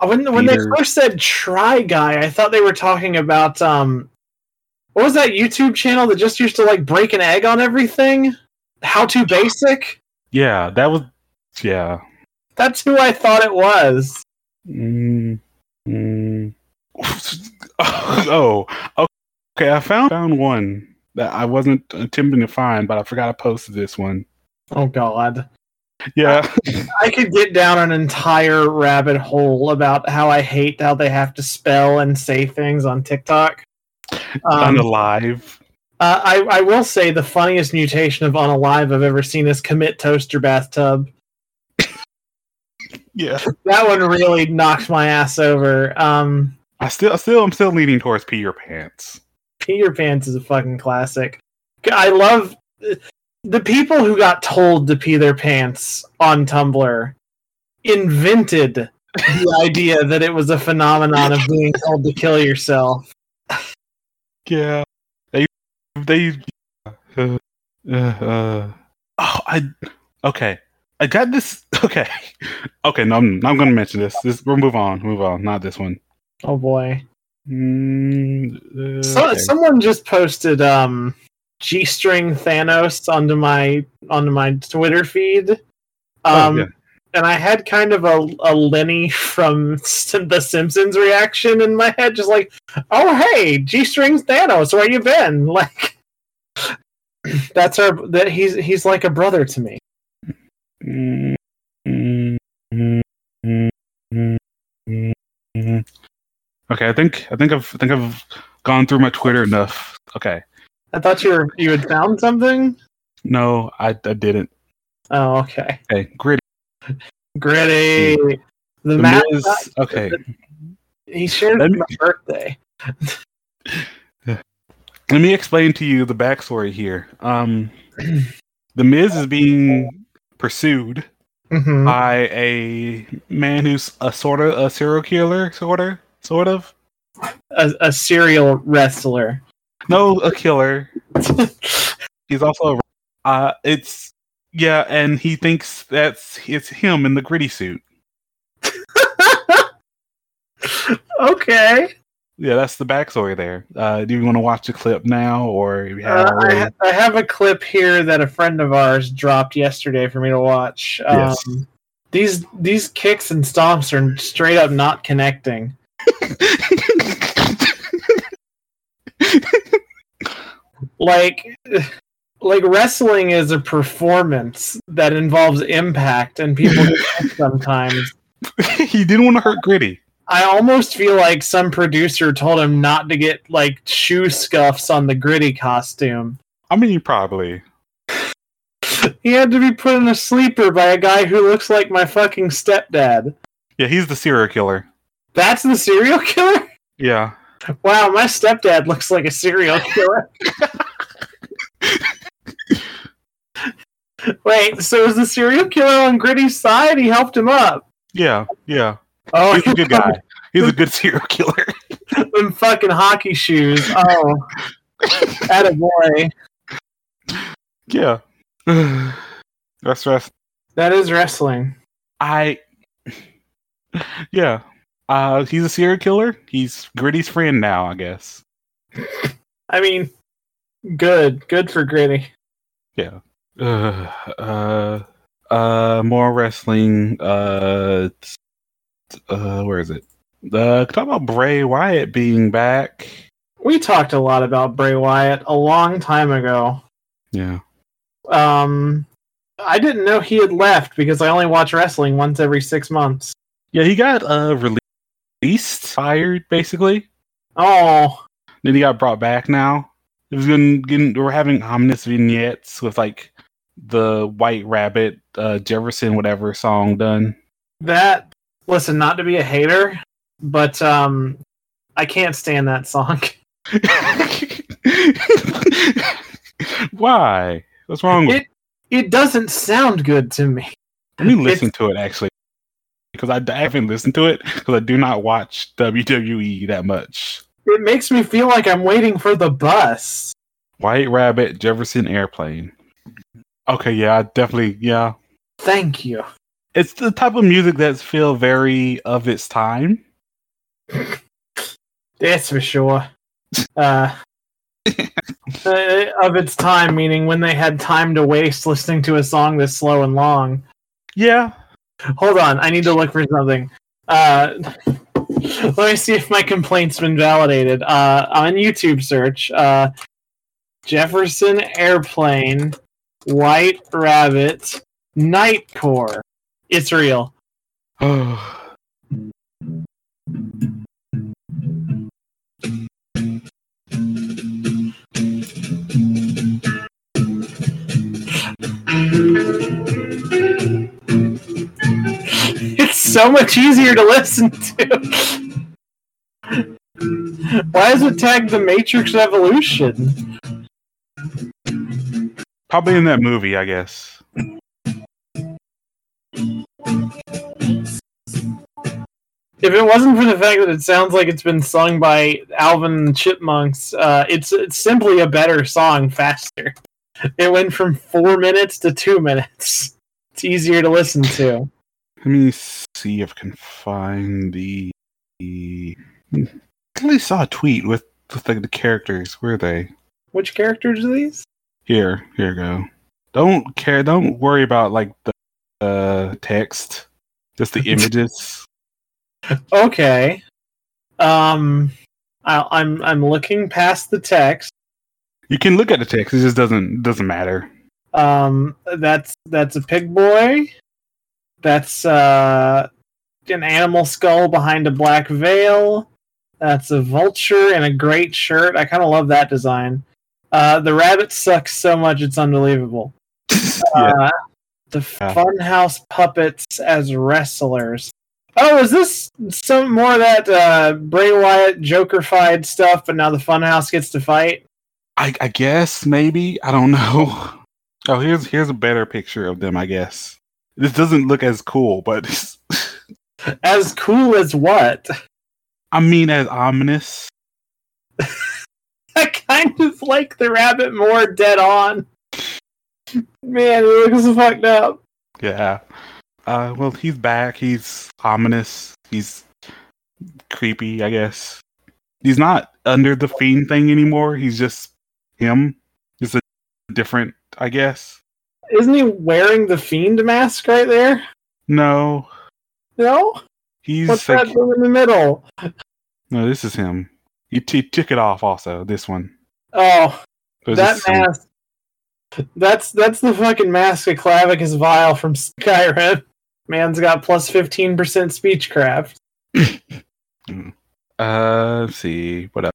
Uh, When when they first said "Try Guy," I thought they were talking about um, what was that YouTube channel that just used to like break an egg on everything? How to Basic. Yeah, that was. Yeah. That's who I thought it was. Mm, mm. [laughs] oh, okay. I found found one that I wasn't attempting to find, but I forgot I posted this one. Oh God. Yeah, [laughs] I could get down an entire rabbit hole about how I hate how they have to spell and say things on TikTok. Um, unalive. Uh, I, I will say the funniest mutation of unalive I've ever seen is commit toaster bathtub. Yeah, That one really knocked my ass over. Um, I still, I still, I'm still leaning towards pee your pants. Pee Your Pants is a fucking classic. I love the people who got told to pee their pants on Tumblr invented the [laughs] idea that it was a phenomenon of being told to kill yourself. Yeah, they they. [sighs] Uh, uh, uh, oh, I. Okay, I got this. [laughs] Okay, okay. No, I'm not going to mention this. This we'll move on. Move on. Not this one. Oh boy. Mm, uh, So, okay. Someone just posted um, G-string Thanos onto my onto my Twitter feed. Oh, Um, yeah. And I had kind of a, a Lenny from [laughs] The Simpsons reaction in my head, just like, "Oh hey, G-string Thanos, where you been?" [laughs] Like, that's our that he's he's like a brother to me. Okay, I think I think I've I think I've gone through my Twitter enough. Okay, I thought you were you had found something. no, I I didn't. Oh, okay. Okay, gritty. Gritty. The, The map. Miz- okay, He shared Let me- my birthday. [laughs] let me explain to you the backstory here. Um, [clears throat] the Miz is being pursued Mhm. by a man who's a sort of a serial killer, sort of, sort of. a, a serial wrestler. No, a killer. [laughs] He's also a, uh it's yeah, and he thinks that's it's him in the gritty suit. [laughs] okay. Yeah, that's the backstory there. Uh, do you want to watch the clip now, or Uh, I, ha- I have a clip here that a friend of ours dropped yesterday for me to watch. Yes. Um, these these kicks and stomps are straight up not connecting. [laughs] Like like wrestling is a performance that involves impact and people [laughs] sometimes. [laughs] he didn't want to hurt gritty. I almost feel like some producer told him not to get like shoe scuffs on the gritty costume. I mean, probably. He had to be put in a sleeper by a guy who looks like my fucking stepdad. Yeah, he's the serial killer. That's the serial killer? Yeah. Wow, my stepdad looks like a serial killer. [laughs] Wait, so is the serial killer on Gritty's side? He helped him up. Yeah, yeah. Oh, He's a good guy. [laughs] He's a good serial killer. them fucking hockey shoes. Oh, at a boy. Yeah. [sighs] That's right. That is wrestling. I. Yeah. Uh, he's a serial killer. He's Gritty's friend now, I guess. I mean, good, good for Gritty. Yeah. Uh, uh, uh, more wrestling. Uh, uh, where is it? Uh, talk about Bray Wyatt being back. We talked a lot about Bray Wyatt a long time ago. Yeah. Um, I didn't know he had left because I only watch wrestling once every six months. Yeah, he got uh released, fired, basically. Oh, Then he got brought back. Now it was getting, getting we're having ominous vignettes with like the White Rabbit, uh, Jefferson, whatever song done. that. Listen, not to be a hater, but um, I can't stand that song. [laughs] Why? What's wrong with It it doesn't sound good to me. Let me listen to it actually, because I, I haven't listened to it because I do not watch WWE that much. It makes me feel like I'm waiting for the bus. White Rabbit, Jefferson Airplane. Okay, yeah, definitely, yeah. Thank you. It's the type of music that's feel very of its time. That's for sure. Uh, [laughs] uh, of its time, meaning when they had time to waste listening to a song this slow and long. Yeah, Hold on, I need to look for something. Uh, [laughs] let me see if my complaint's been validated. Uh, on YouTube search, uh, Jefferson Airplane, White Rabbit, Nightcore. It's real. It's [sighs] [laughs] so much easier to listen to. Why is it tagged the Matrix Evolution? probably in that movie, I guess. If it wasn't for the fact that it sounds like it's been sung by Alvin and Chipmunks, uh, it's it's simply a better song, faster. It went from four minutes to two minutes. It's easier to listen to. Let me see if I can find the. the- I actually saw a tweet with, with like the characters. Where are they? Which characters are these? Here, here you go. Don't care. Don't worry about like the uh, text, just the [laughs] images. Okay. Um, I, I'm I'm looking past the text. You can look at the text. It just doesn't doesn't matter. Um, that's that's a pig boy. That's uh, an animal skull behind a black veil. That's a vulture in a great shirt. I kind of love that design. Uh, the rabbit sucks so much it's unbelievable. [laughs] Yeah. Uh, the. Funhouse puppets as wrestlers. Oh, is this some more of that uh, Bray Wyatt Joker-fied stuff? But now the Funhouse gets to fight. I, I guess maybe I don't [laughs] know. Oh, here's here's a better picture of them. I guess this doesn't look as cool, but [laughs] As cool as what? I mean as ominous. [laughs] I kind of like the rabbit more dead on. Man, it looks fucked up. Yeah. Uh, well, he's back. He's ominous. He's creepy. I guess he's not under the fiend thing anymore. He's just him. Just a different. I guess. Isn't he wearing the fiend mask right there? No, No? he's What's like, that thing in the middle? no. This is him. He, t- took it off. Also, this one. Oh, There's that mask. That's that's the fucking mask of Clavicus Vile from [laughs] Skyrim. Man's got plus fifteen percent speechcraft. [laughs] Uh, let's see what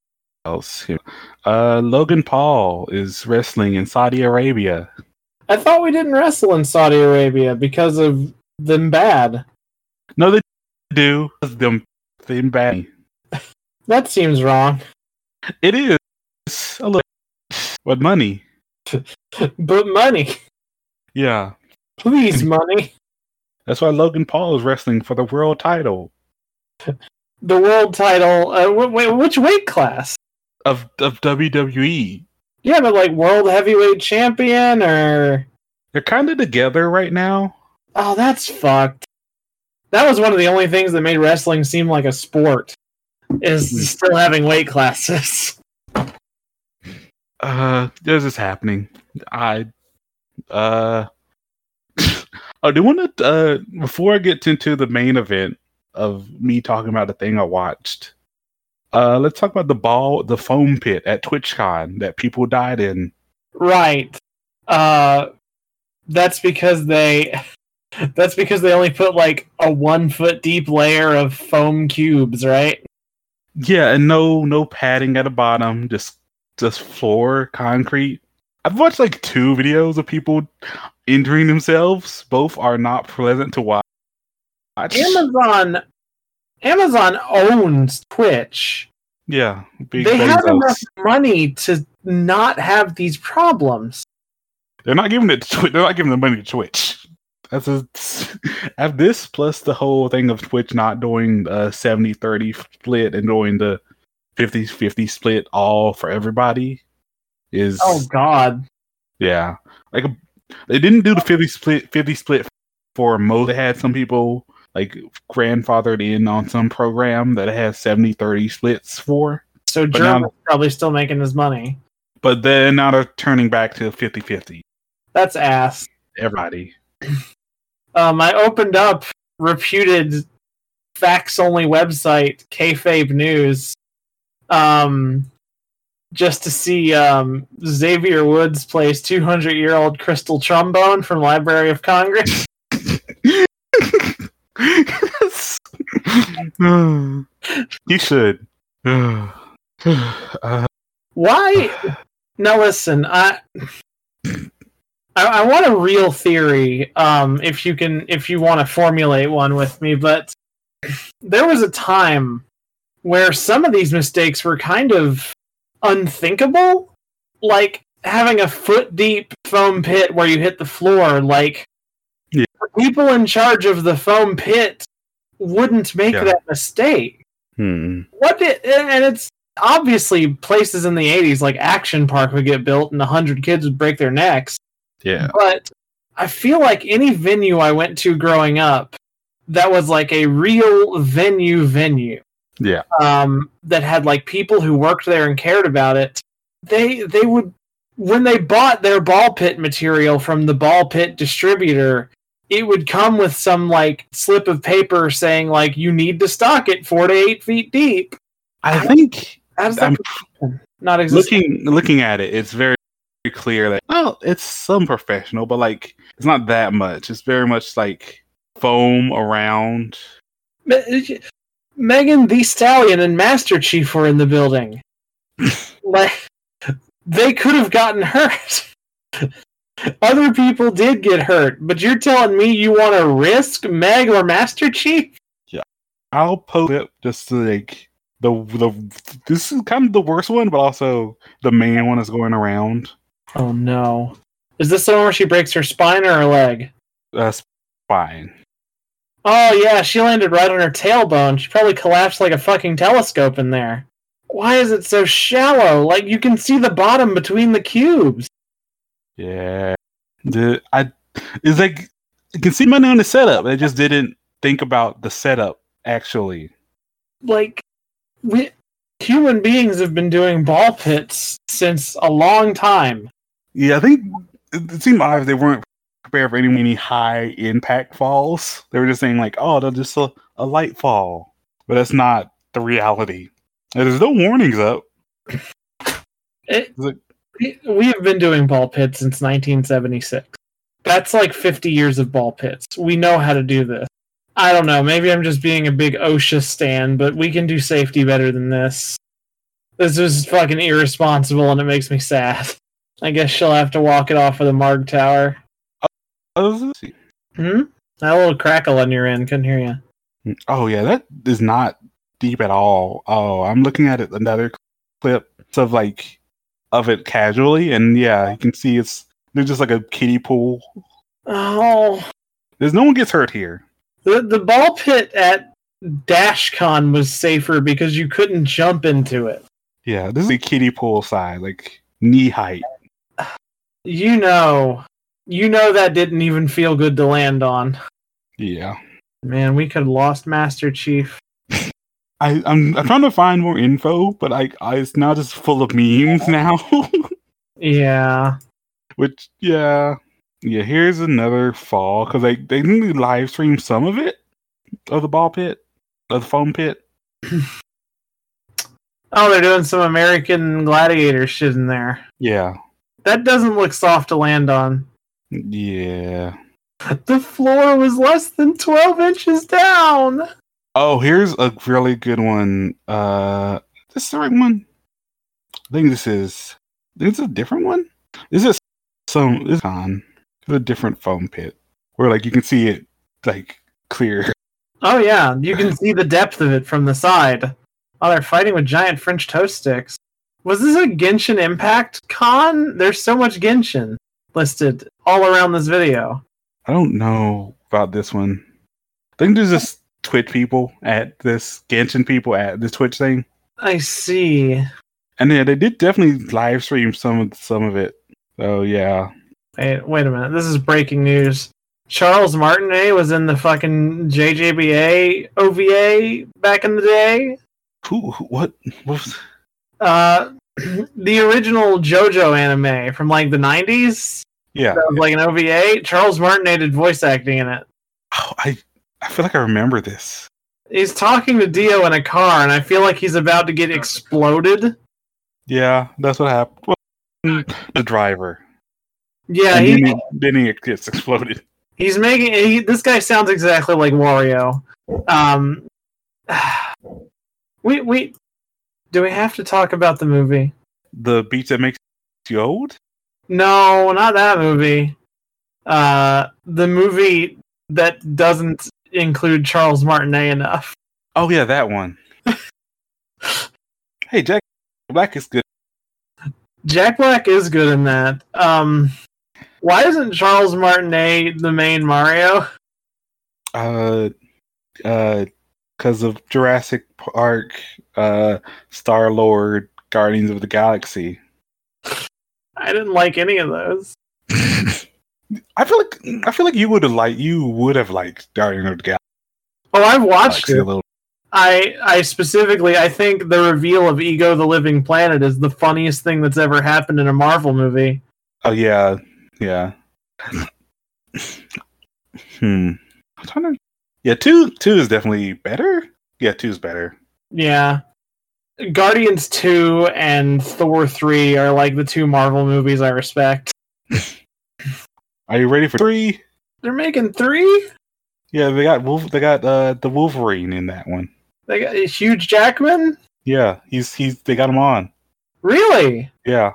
else. Here. Uh, Logan Paul is wrestling in Saudi Arabia. I thought we didn't wrestle in Saudi Arabia because of them bad. No, they do. Them, them bad. That seems wrong. It is a little, but money. But money, Yeah, please, money. that's why Logan Paul is wrestling for the world title The world title. Uh, wait, which weight class? of of WWE. Yeah, but like world heavyweight champion or They're kind of together right now. oh, that's fucked. That was one of the only things that made wrestling seem like a sport. Is still having weight classes. [laughs] Uh, this is happening. I, uh, I [laughs] do want to. Uh, before I get into the main event of me talking about the thing I watched. Uh, let's talk about the ball, the foam pit at TwitchCon that people died in. Right. Uh, that's because they. [laughs] That's because they only put like a one foot deep layer of foam cubes, right? Yeah, and no no padding at the bottom, just just floor concrete. I've watched like two videos of people injuring themselves. Both are not pleasant to watch. Amazon, Amazon owns Twitch. Yeah, big they have Bezos. enough money to not have these problems. They're not giving it. To they're not giving the money to Twitch. That's a [laughs] have this plus the whole thing of Twitch not doing a 70-30 split and doing the 50-50 split all for everybody is Oh God! Yeah, like they didn't do the fifty split. Fifty split for most. They had some people like grandfathered in on some program that has 70-30 splits for, So German's probably still making his money. but then now they're turning back to 50-50. That's ass. Everybody. [clears throat] Um, I opened up reputed facts only website Kayfabe News, um, just to see um, Xavier Woods plays 200 year old crystal trombone from Library of Congress. [laughs] [laughs] you should. uh, [sighs] Why? Now listen, I. I, I want a real theory. Um, if you can, if you want to formulate one with me, but there was a time where some of these mistakes were kind of unthinkable, like having a foot deep foam pit where you hit the floor. Like people in charge of the foam pit wouldn't make Yeah. that mistake. Hmm. What did and it's obviously places in the 80s like Action Park would get built and 100 kids would break their necks. Yeah. But I feel like any venue I went to growing up that was like a real venue venue Yeah. um, that had like people who worked there and cared about it, they they would when they bought their ball pit material from the ball pit distributor, it would come with some like slip of paper saying like you need to stock it four to eight feet deep. I think How I'm not existing? looking looking at it. It's very clear that oh, it's some professional, but like it's not that much. It's very much like foam around. Me- Megan Thee Stallion and Master Chief were in the building. [laughs] like they could have gotten hurt. Other people did get hurt, but you're telling me you want to risk Meg or Master Chief? Yeah, I'll post it just to like the the this is kind of the worst one, but also the main one is going around. Oh no. Is this the one where she breaks her spine or her leg? Uh, That's fine. Oh yeah, she landed right on her tailbone. She probably collapsed like a fucking telescope in there. Why is it so shallow? Like you can see the bottom between the cubes. Yeah, the I it's like you can see money on the setup. They just didn't think about the setup actually. like we human beings have been doing ball pits since a long time. Yeah, I think it, seemed obvious they weren't prepared for any any high impact falls. They were just saying like, oh, they're just a, a light fall, but that's not the reality. And there's no warnings up. It- we- we have been doing ball pits since 1976. That's like 50 years of ball pits. We know how to do this. I don't know. Maybe I'm just being a big OSHA stan, but we can do safety better than this. This is fucking irresponsible, and it makes me sad. I guess she'll have to walk it off of the Marg Tower. Oh. Hmm. That little crackle on your end. Couldn't hear you. Oh yeah, that is not deep at all. Oh, I'm looking at it another clip of like of it casually, and yeah, you can see it's there's just like a kiddie pool. Oh, There's no one gets hurt here. The the ball pit at DashCon was safer because you couldn't jump into it. Yeah, this is a kiddie pool side, like knee height. You know, you know that didn't even feel good to land on. Yeah, Man, we could have lost Master Chief. I, I'm I'm trying to find more info, but I, I it's now just full of memes [laughs] now. Yeah. Which yeah, yeah. Here's another fall because they they they live stream some of it of the ball pit, of the foam pit. [clears throat] Oh, they're doing some American Gladiator shit in there. Yeah, That doesn't look soft to land on. yeah. The floor was less than 12 inches down. Oh, here's a really good one. Uh, this is the right one. I think this is. This is a different one. This is some. This is on. It's a different foam pit where like you can see it like clear. Oh, yeah. You can see the depth of it from the side. Oh, they're fighting with giant French toast sticks. Was this a Genshin Impact con? There's so much Genshin listed all around this video. I don't know about this one. I think there's just Twitch people at this Genshin people at this Twitch thing, I see. and yeah, they did definitely live stream some of some of it. So yeah, Wait, wait a minute. This is breaking news. Charles Martinet was in the fucking JJBA OVA back in the day. who, who what what was Uh, [clears throat] the original JoJo anime from like the 90s. yeah? That was like an OVA. Charles Martinet did voice acting in it. Oh, I I feel like I remember this. He's talking to Dio in a car, and I feel like he's about to get exploded. Yeah, that's what happened. Well, the driver. Yeah, and he, then, he, then he gets exploded. he's making. He, this guy sounds exactly like Wario. Um, [sighs] we we do we have to talk about the movie? The beat that makes you old. No, not that movie. Uh, the movie that doesn't include Charles Martinet enough. Oh yeah, that one. [laughs] hey, Jack Black is good. Jack Black is good in that. Um, why isn't Charles Martinet the main Mario? Uh, uh, because of Jurassic Park, uh, Star Lord, Guardians of the Galaxy. I didn't like any of those. [laughs] I feel like I feel like you would have liked you would have liked Guardians of the Galaxy Oh, I've watched it. little. I I specifically I think the reveal of Ego the Living Planet is the funniest thing that's ever happened in a Marvel movie. Oh yeah, yeah. hmm. I'm trying to. Yeah, two two is definitely better. Yeah, two is better. Yeah. Guardians 2 and Thor 3 are like the two Marvel movies I respect. [laughs] Are you ready for three? They're making 3? Yeah, they got Wolf. They got uh the Wolverine in that one. They got a Hugh Jackman? Yeah, he's he's they got him on. Really? Yeah,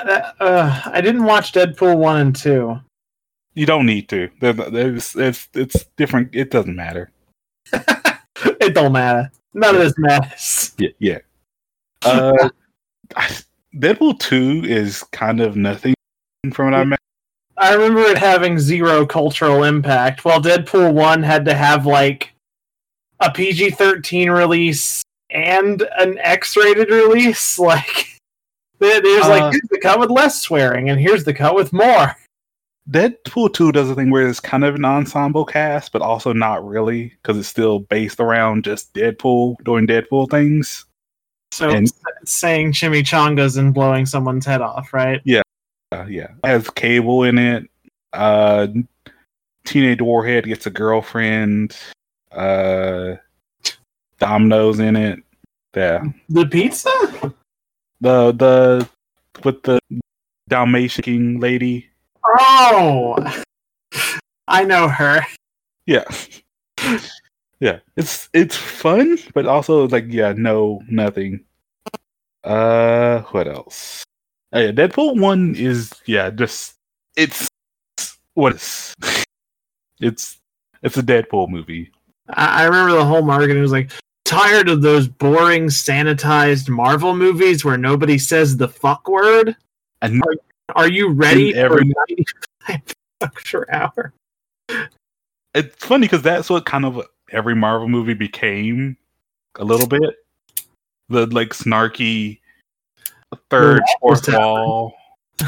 Uh, uh, I didn't watch Deadpool 1 and 2. you don't need to. It's, it's it's different. It doesn't matter. [laughs] it don't matter. None of this matters. Yeah, yeah. [laughs] Uh, Deadpool two is kind of nothing from what I met. I remember it having zero cultural impact, while Deadpool 1 had to have like a PG 13 release and an X rated release. [laughs] Like, there- there's Uh, like, here's the cut with less swearing, and here's the cut with more. Deadpool two does a thing where it's kind of an ensemble cast, but also not really because it's still based around just Deadpool doing Deadpool things. So, And- saying chimichangas and blowing someone's head off, right? Uh, yeah, has Cable in it. Uh, Teenage Warhead gets a girlfriend. Uh, Domino's in it. Yeah, The pizza? the the with the Dalmatian lady. Oh, I know her. Yeah, yeah. It's it's fun, but also like yeah, no, nothing. Uh, what else? Oh, yeah, Deadpool one is yeah, just it's what is [laughs] it's it's a Deadpool movie. I, I remember the whole marketing was like, tired of those boring, sanitized Marvel movies where nobody says the fuck word. And Are you ready And every- for 95 bucks [laughs] per hour? it's funny because that's what kind of every Marvel movie became a little bit. The like snarky third, fourth wall. [sighs]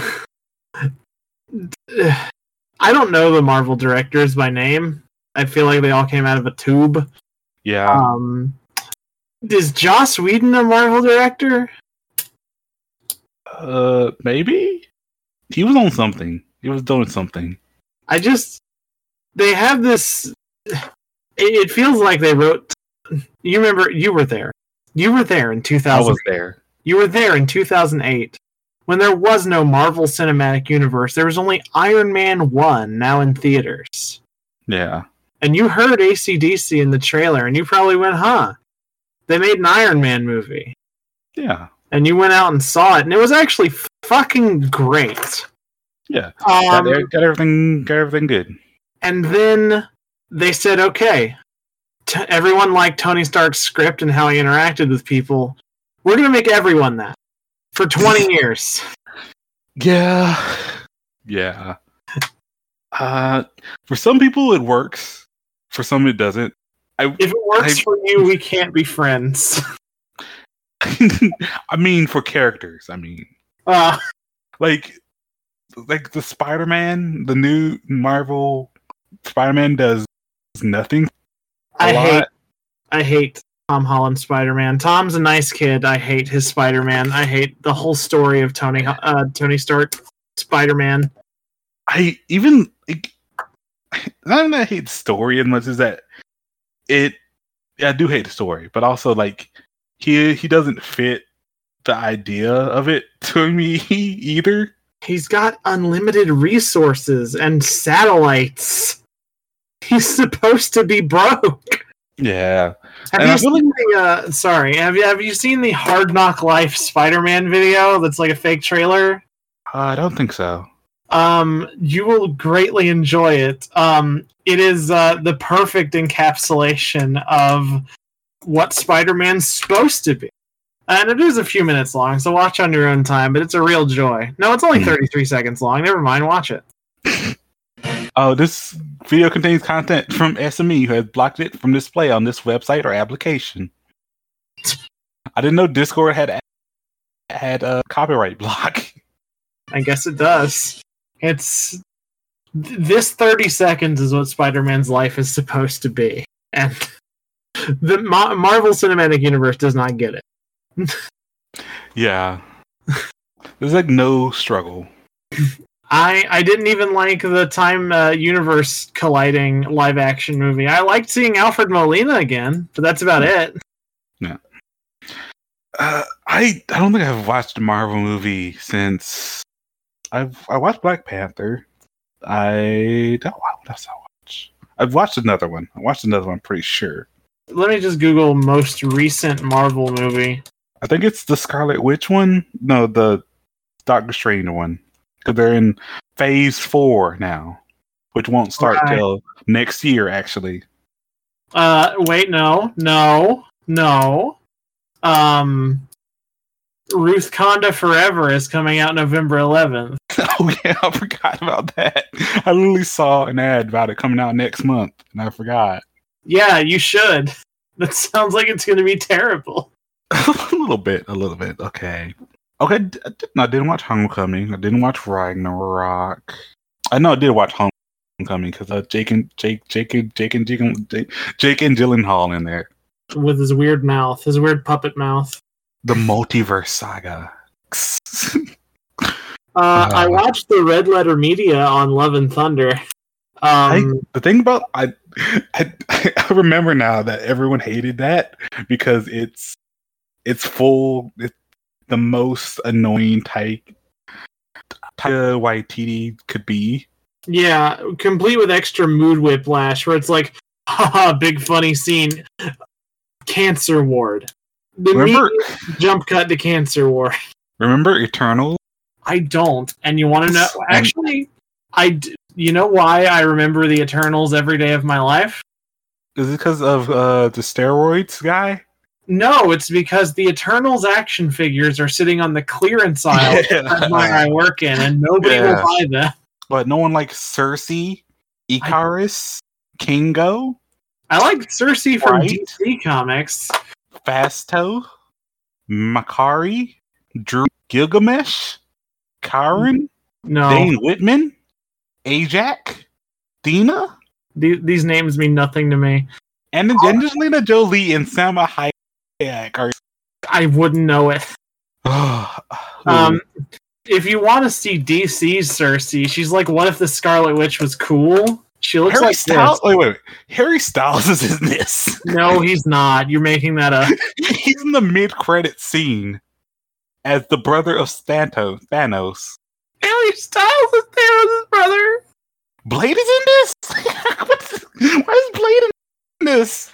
I don't know the Marvel directors by name. I feel like they all came out of a tube. Yeah, Um, is Joss Whedon a Marvel director? uh, maybe he was on something. He was doing something. I just they have this. It, it feels like they wrote. You remember? You were there. You were there in two thousand. I 2000. was there. You were there in 2008 when there was no Marvel Cinematic Universe. There was only Iron Man 1 now in theaters. Yeah, And you heard ACDC in the trailer and you probably went, huh? They made an Iron Man movie. yeah, And you went out and saw it and it was actually fucking great. yeah. Got, Um, e- got everything. Got everything good. and then they said, okay, t- everyone liked Tony Stark's script and how he interacted with people. We're going to make everyone that for 20 [laughs] years. Yeah, yeah. [laughs] Uh, for some people it works. For some it doesn't. I If it works I- for you, we can't be friends. [laughs] I mean, for characters. I mean, Uh, like, like the Spider-Man, the new Marvel Spider-Man does nothing. a I lot. hate I hate Tom Holland Spider Man. Tom's a nice kid. I hate his Spider Man. I hate the whole story of Tony uh, Tony Stark Spider Man. I even like, [laughs] not that I hate the story as much as that it. I do hate the story, but also like he he doesn't fit the idea of it [laughs] to me either. He's got unlimited resources and satellites. He's supposed to be broke. Yeah, Have And you seen the uh, sorry, have you have you seen the Hard Knock Life Spider Man video that's like a fake trailer? uh, I don't think so. um you will greatly enjoy it um it is uh the perfect encapsulation of what spider-man's supposed to be and it is a few minutes long so watch on your own time but it's a real joy no it's only Hmm. 33 seconds long never mind watch it Oh, this video contains content from SME who has blocked it from display on this website or application. I didn't know Discord had had a copyright block. I guess it does. It's this 30 seconds is what Spider-Man's life is supposed to be. And [laughs] the Ma- Marvel Cinematic Universe does not get it. [laughs] Yeah. There's like no struggle. [laughs] I I didn't even like the time uh, universe colliding live action movie. I liked seeing Alfred Molina again, but that's about it. Uh, I I don't think I've watched a Marvel movie since I've I watched Black Panther. I don't what else I watch. I've watched another one. I watched another one. I'm pretty sure. Let me just Google most recent Marvel movie. I think it's the Scarlet Witch one. No, the Doctor Strange one. Because they're in Phase Four now, which won't start Right. till next year. Actually, Uh, wait, no, no, no. Um, Wakanda Forever is coming out November 11th. [laughs] oh yeah, I forgot about that. I literally saw an ad about it coming out next month, and I forgot. Yeah, you should. [laughs] That sounds like it's going to be terrible. [laughs] a little bit, a little bit. Okay, okay. I didn't- I didn't watch Homecoming. I didn't watch Ragnarok. I know I did watch Homecoming because uh, Jake and Jake, Jake and Jake and Jake, and- Jake, Jake and Gyllenhaal in there. With his weird mouth, his weird puppet mouth. The multiverse saga. Uh, [laughs] I watched the Red Letter Media on Love and Thunder. Um, the thing about I, I [laughs] I remember now that everyone hated that because it's it's full it's the most annoying type Taika Waititi could be. yeah, complete with extra mood whiplash, where it's like, [laughs] haha, big funny scene, cancer ward. The Remember jump cut to cancer ward. [laughs] remember Eternal? I don't. And you want to know? Actually, I. d- You know why I remember the Eternals every day of my life? Is it because of uh the steroids guy? No, it's because the Eternals action figures are sitting on the clearance [laughs] aisle at where I work in, and nobody Yeah. will buy them. But no one likes Sersi, Ikaris, Kingo, I like Circe from Right. DC Comics. Phastos, Makkari, Drew Gilgamesh, Karen, No, Dane Whitman, Ajax, Thena, the- these names mean nothing to me. and oh. then Angelina Jolie and Salma Hayek are. I wouldn't know it. [sighs] Um, if you want to see DC's Circe, she's like, what if the Scarlet Witch was cool? She looks Harry like Styles. Wait, wait, wait. Harry Styles is in this. No, he's not. You're making that up. [laughs] He's in the mid-credit scene as the brother of Thanos. Thanos. Harry Styles is his brother. Blade is in this. [laughs] Why is Blade in this?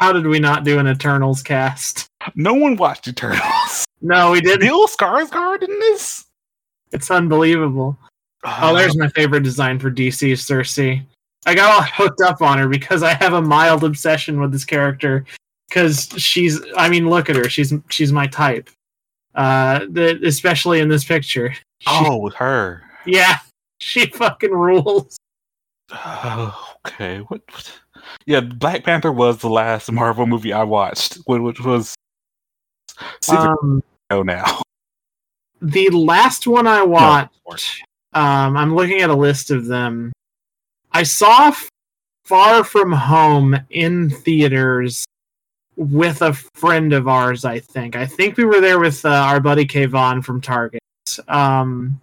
How did we not do an Eternals cast? No one watched Eternals. No, we didn't. Bill Skarsgård in this. It's unbelievable. Oh, there's my favorite design for DC's Circe. I got all hooked up on her because I have a mild obsession with this character. Because she's, I mean, look at her. She's she's my type. Uh, the, especially in this picture. She- Oh, with her. yeah, [laughs] she fucking rules. Oh, [sighs] okay. What, what? Yeah, Black Panther was the last Marvel movie I watched, which was Secret Um, Show [laughs] now. the last one I No, watched. Um, I'm looking at a list of them. I saw Far From Home in theaters with a friend of ours. I think. I think we were there with uh, our buddy Kayvon from Target. Um,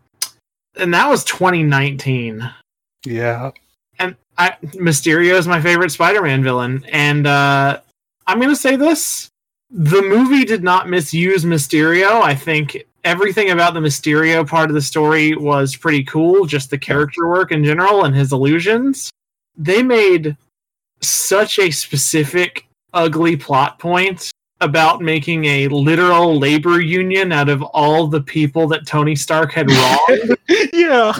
and that was 2019. Yeah. And I, Mysterio is my favorite Spider-Man villain. And uh, I'm gonna say this: the movie did not misuse Mysterio. I think everything about the Mysterio part of the story was pretty cool. Just the character work in general and his illusions. They made such a specific, ugly plot point about making a literal labor union out of all the people that Tony Stark had [laughs] wronged yeah.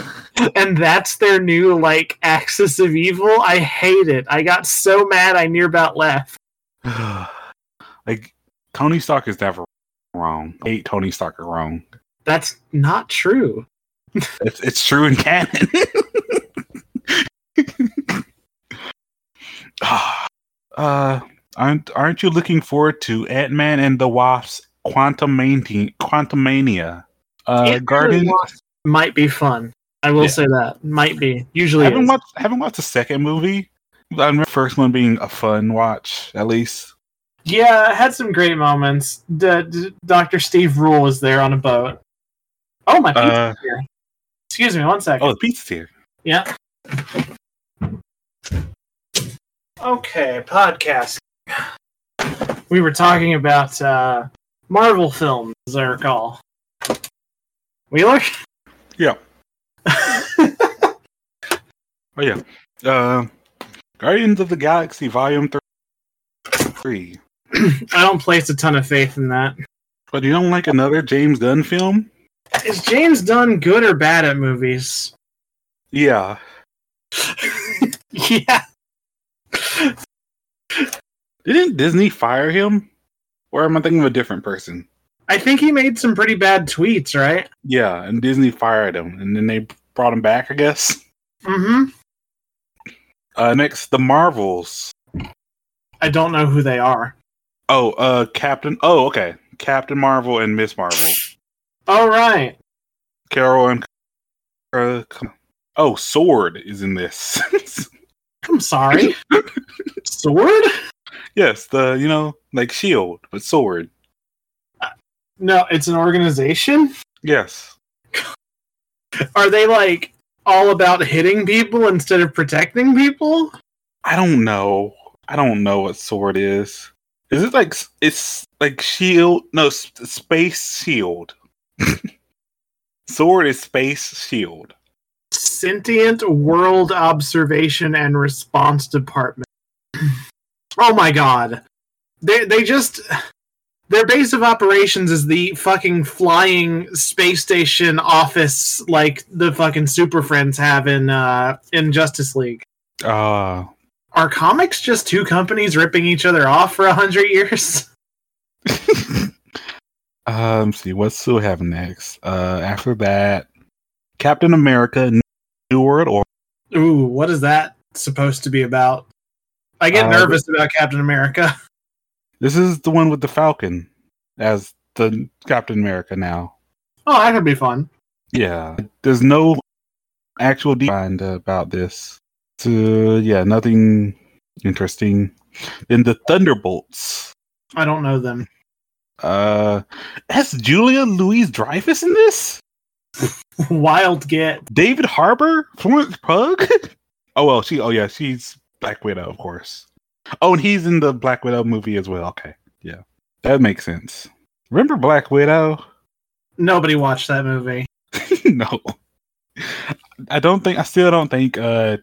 And that's their new like axis of evil. I hate it. I got so mad I near about left. [sighs] like Tony Stark is never wrong. I hate Tony Stark are wrong. That's not true. It's it's true in canon. [laughs] [sighs] [sighs] uh, aren't aren't you looking forward to Ant Man and the Wasp Quantumania? Quantum Mania. Uh, Ant-Man and Guardian. Wasp might be fun. I will Yeah. say that might be. I Usually, haven't is. watched haven't watched the second movie. I remember the first one being a fun watch, at least. yeah, had some great moments. D- D- Dr. Steve Brule was there on a boat. Oh my pizza's Uh, here. Excuse me, one second. oh, the pizza's here. Yeah. Okay, podcast. We were talking about uh, Marvel films, as I recall. Wheeler? Yeah. [laughs] Oh yeah. Uh, Guardians of the Galaxy Volume Three. [clears throat] I don't place a ton of faith in that. But you don't like another James Gunn film? Is James Dunn good or bad at movies? Yeah. [laughs] yeah. Didn't Disney fire him? Or am I thinking of a different person? I think he made some pretty bad tweets, right? Yeah, and Disney fired him, and then they brought him back, I guess. Mm-hmm. Uh, next, the Marvels. I don't know who they are. Oh, uh, Captain. Oh, okay. Captain Marvel and Miss Marvel. All right. Carol and. Uh, oh, Sword is in this. [laughs] I'm sorry. [laughs] Sword? yes, the you know like Shield, but Sword. No, it's an organization. Yes. [laughs] Are they like all about hitting people instead of protecting people? I don't know. I don't know what Sword is. Is it like it's like Shield? No, Space Shield. [laughs] Sword is Space Shield. Sentient World Observation and Response Department. [clears throat] oh my god. They they just their base of operations is the fucking flying space station office like the fucking Super Friends have in uh in Justice League. Uh Are comics just two companies ripping each other off for a hundred years? [laughs] um. See what's still having next. Uh, after that, Captain America: New World or Ooh, what is that supposed to be about? I get Uh, nervous about Captain America. [laughs] This is the one with the Falcon as the Captain America now. Oh, that could be fun. Yeah, there's no actual defined about this. So yeah, nothing interesting. Then the Thunderbolts. I don't know them. Uh, has Julia Louis-Dreyfus in this? [laughs] Wild get. David Harbour, Florence Pugh. [laughs] oh well, she. Oh yeah, she's Black Widow, of course. Oh, and he's in the Black Widow movie as well. Okay, yeah, that makes sense. Remember Black Widow? Nobody watched that movie. [laughs] no, I don't think. I still don't think uh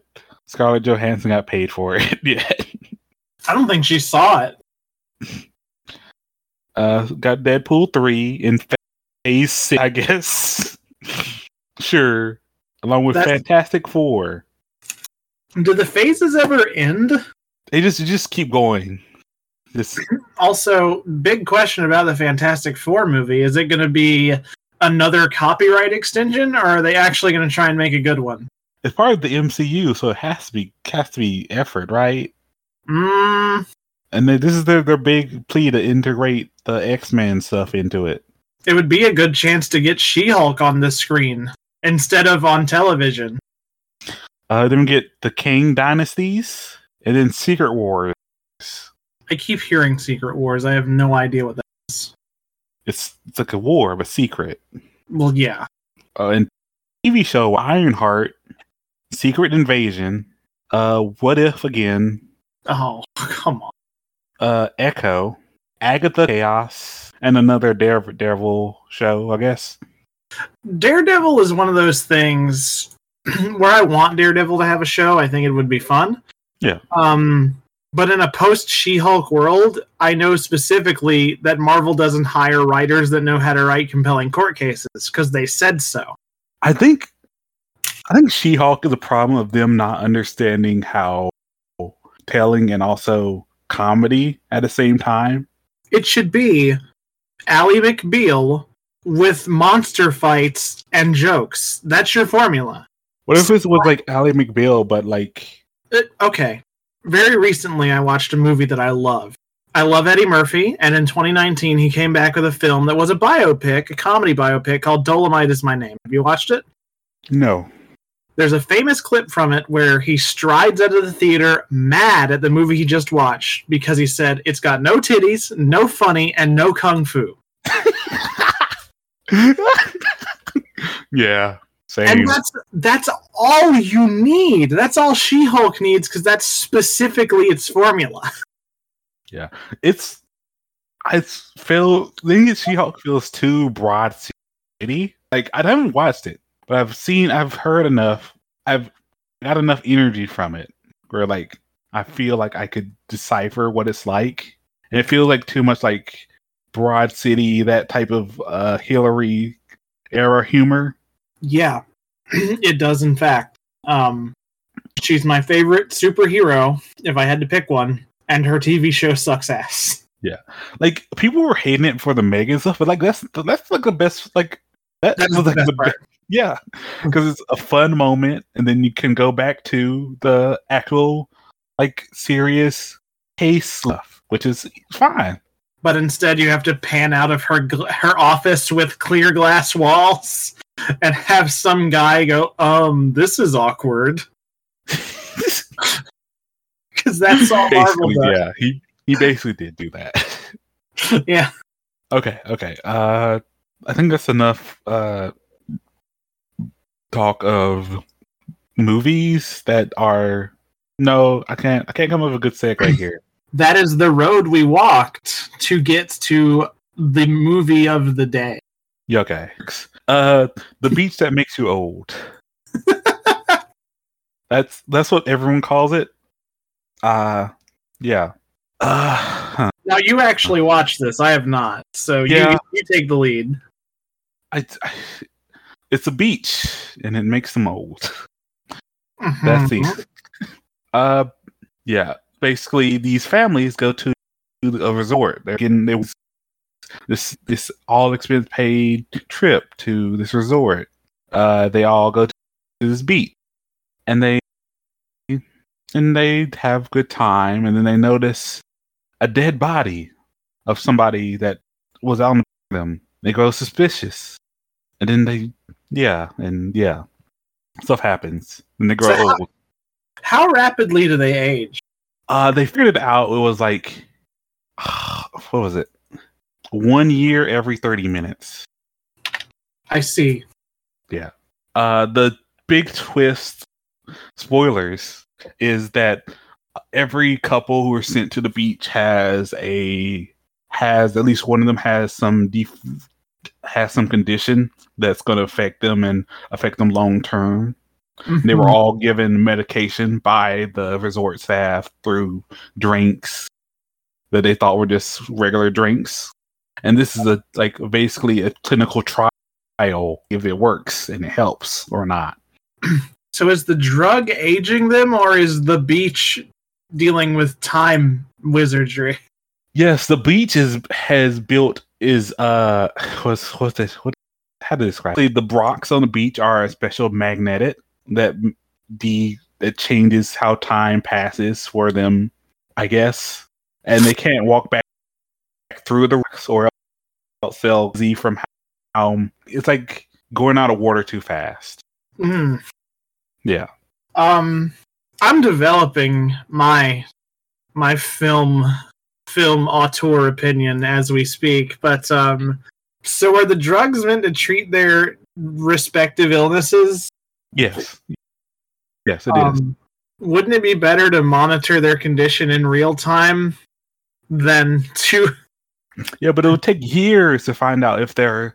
Scarlett Johansson got paid for it [laughs] yet. I don't think she saw it. [laughs] Uh, got Deadpool three in Phase Six, I guess. sure, along with That's- Fantastic Four. Do the phases ever end? They just just keep going. Just Also, big question about the Fantastic Four movie. Is it going to be another copyright extension, or are they actually going to try and make a good one? it's part of the MCU, so it has to be has to be effort, right? Mm, And they, this is their their big plea to integrate the X Men stuff into it. it would be a good chance to get She Hulk on the screen instead of on television. Uh, then we get the Kang Dynasties, and then Secret Wars. I keep hearing Secret Wars. I have no idea what that is. It's it's like a war, but secret. Well, yeah. Uh, and TV show Ironheart, Secret Invasion, uh, What If Again, Oh, [laughs] come on. uh, Echo, Agatha Chaos, and another Dare, Daredevil show, I guess. Daredevil is one of those things [clears throat] where I want Daredevil to have a show. I think it would be fun. Yeah. Um, but in a post She-Hulk world, I know specifically that Marvel doesn't hire writers that know how to write compelling court cases because they said so. I think I think She-Hulk is a problem of them not understanding how telling and also comedy at the same time. It should be Ally McBeal with monster fights and jokes. That's your formula. What if this was like Ally McBeal, but like Uh, okay. very recently I watched a movie that I love. I love Eddie Murphy, and in 2019 he came back with a film that was a biopic, a comedy biopic called Dolomite is My Name. Have you watched it? No. There's a famous clip from it where he strides out of the theater mad at the movie he just watched because he said it's got no titties, no funny, and no kung fu. [laughs] yeah. Same. And that's that's all you need. That's all She-Hulk needs because that's specifically its formula. [laughs] Yeah, it's it's feel the She-Hulk feels too broad city. Like I haven't watched it, but I've seen, I've heard enough. I've got enough energy from it where like I feel like I could decipher what it's like, and it feels like too much like Broad City, that type of uh Hillary era humor. Yeah, it does. In fact, um, she's my favorite superhero if I had to pick one, and her TV show sucks ass. Yeah, like people were hating it for the Megan stuff, but like that's that's like the best. Like that That's was the like best the part. be- [laughs] yeah, because it's a fun moment, and then you can go back to the actual like serious case stuff, which is fine. But instead, you have to pan out of her gl- her office with clear glass walls and have some guy go, "Um, this is awkward," [laughs] because that's all Marvel basically, does. yeah, he he basically did do that. [laughs] Yeah. okay, okay. Uh, I think that's enough. Uh, talk of movies that are no, I can't. I can't come up with a good segue here. [clears throat] that is the road we walked to get to the movie of the day. Yeah, okay. Uh, the [laughs] beach that makes you old. that's that's what everyone calls it. Uh, yeah. Uh, huh. Now you actually watched this. I have not. So Yeah. you you take the lead. I, I, it's a beach and it makes them old. Mm-hmm. That's the. Uh, yeah. Basically, these families go to a resort. They're getting it was this this all expense paid trip to this resort. Uh, they all go to this beach, and they and they have good time, and then they notice a dead body of somebody that was on them. They grow suspicious, and then they yeah, and yeah, stuff happens, and they grow So how- old. How rapidly do they age? Uh, they figured it out. It was like, [sighs] what was it? One year every 30 minutes. I see. Yeah. Uh, the big twist, spoilers, is that every couple who are sent to the beach has a has at least one of them has some def- has some condition that's going to affect them and affect them long term. They were all given medication by the resort staff through drinks that they thought were just regular drinks. And this is a like basically a clinical trial if it works and it helps or not. [clears throat] So is the drug aging them, or is the beach dealing with time wizardry? Yes, the beach is has built is uh what's what's this what how to describe it? the rocks on the beach are a special magnetic that the that changes how time passes for them, I guess. And they can't walk back through the rocks or else they'll from how, how it's like going out of water too fast. Hmm. Yeah. Um, I'm developing my my film film auteur opinion as we speak, but um, so are the drugs meant to treat their respective illnesses? Yes. Yes, it is. Um, wouldn't it be better to monitor their condition in real time than to? Yeah, but it would take years to find out if they're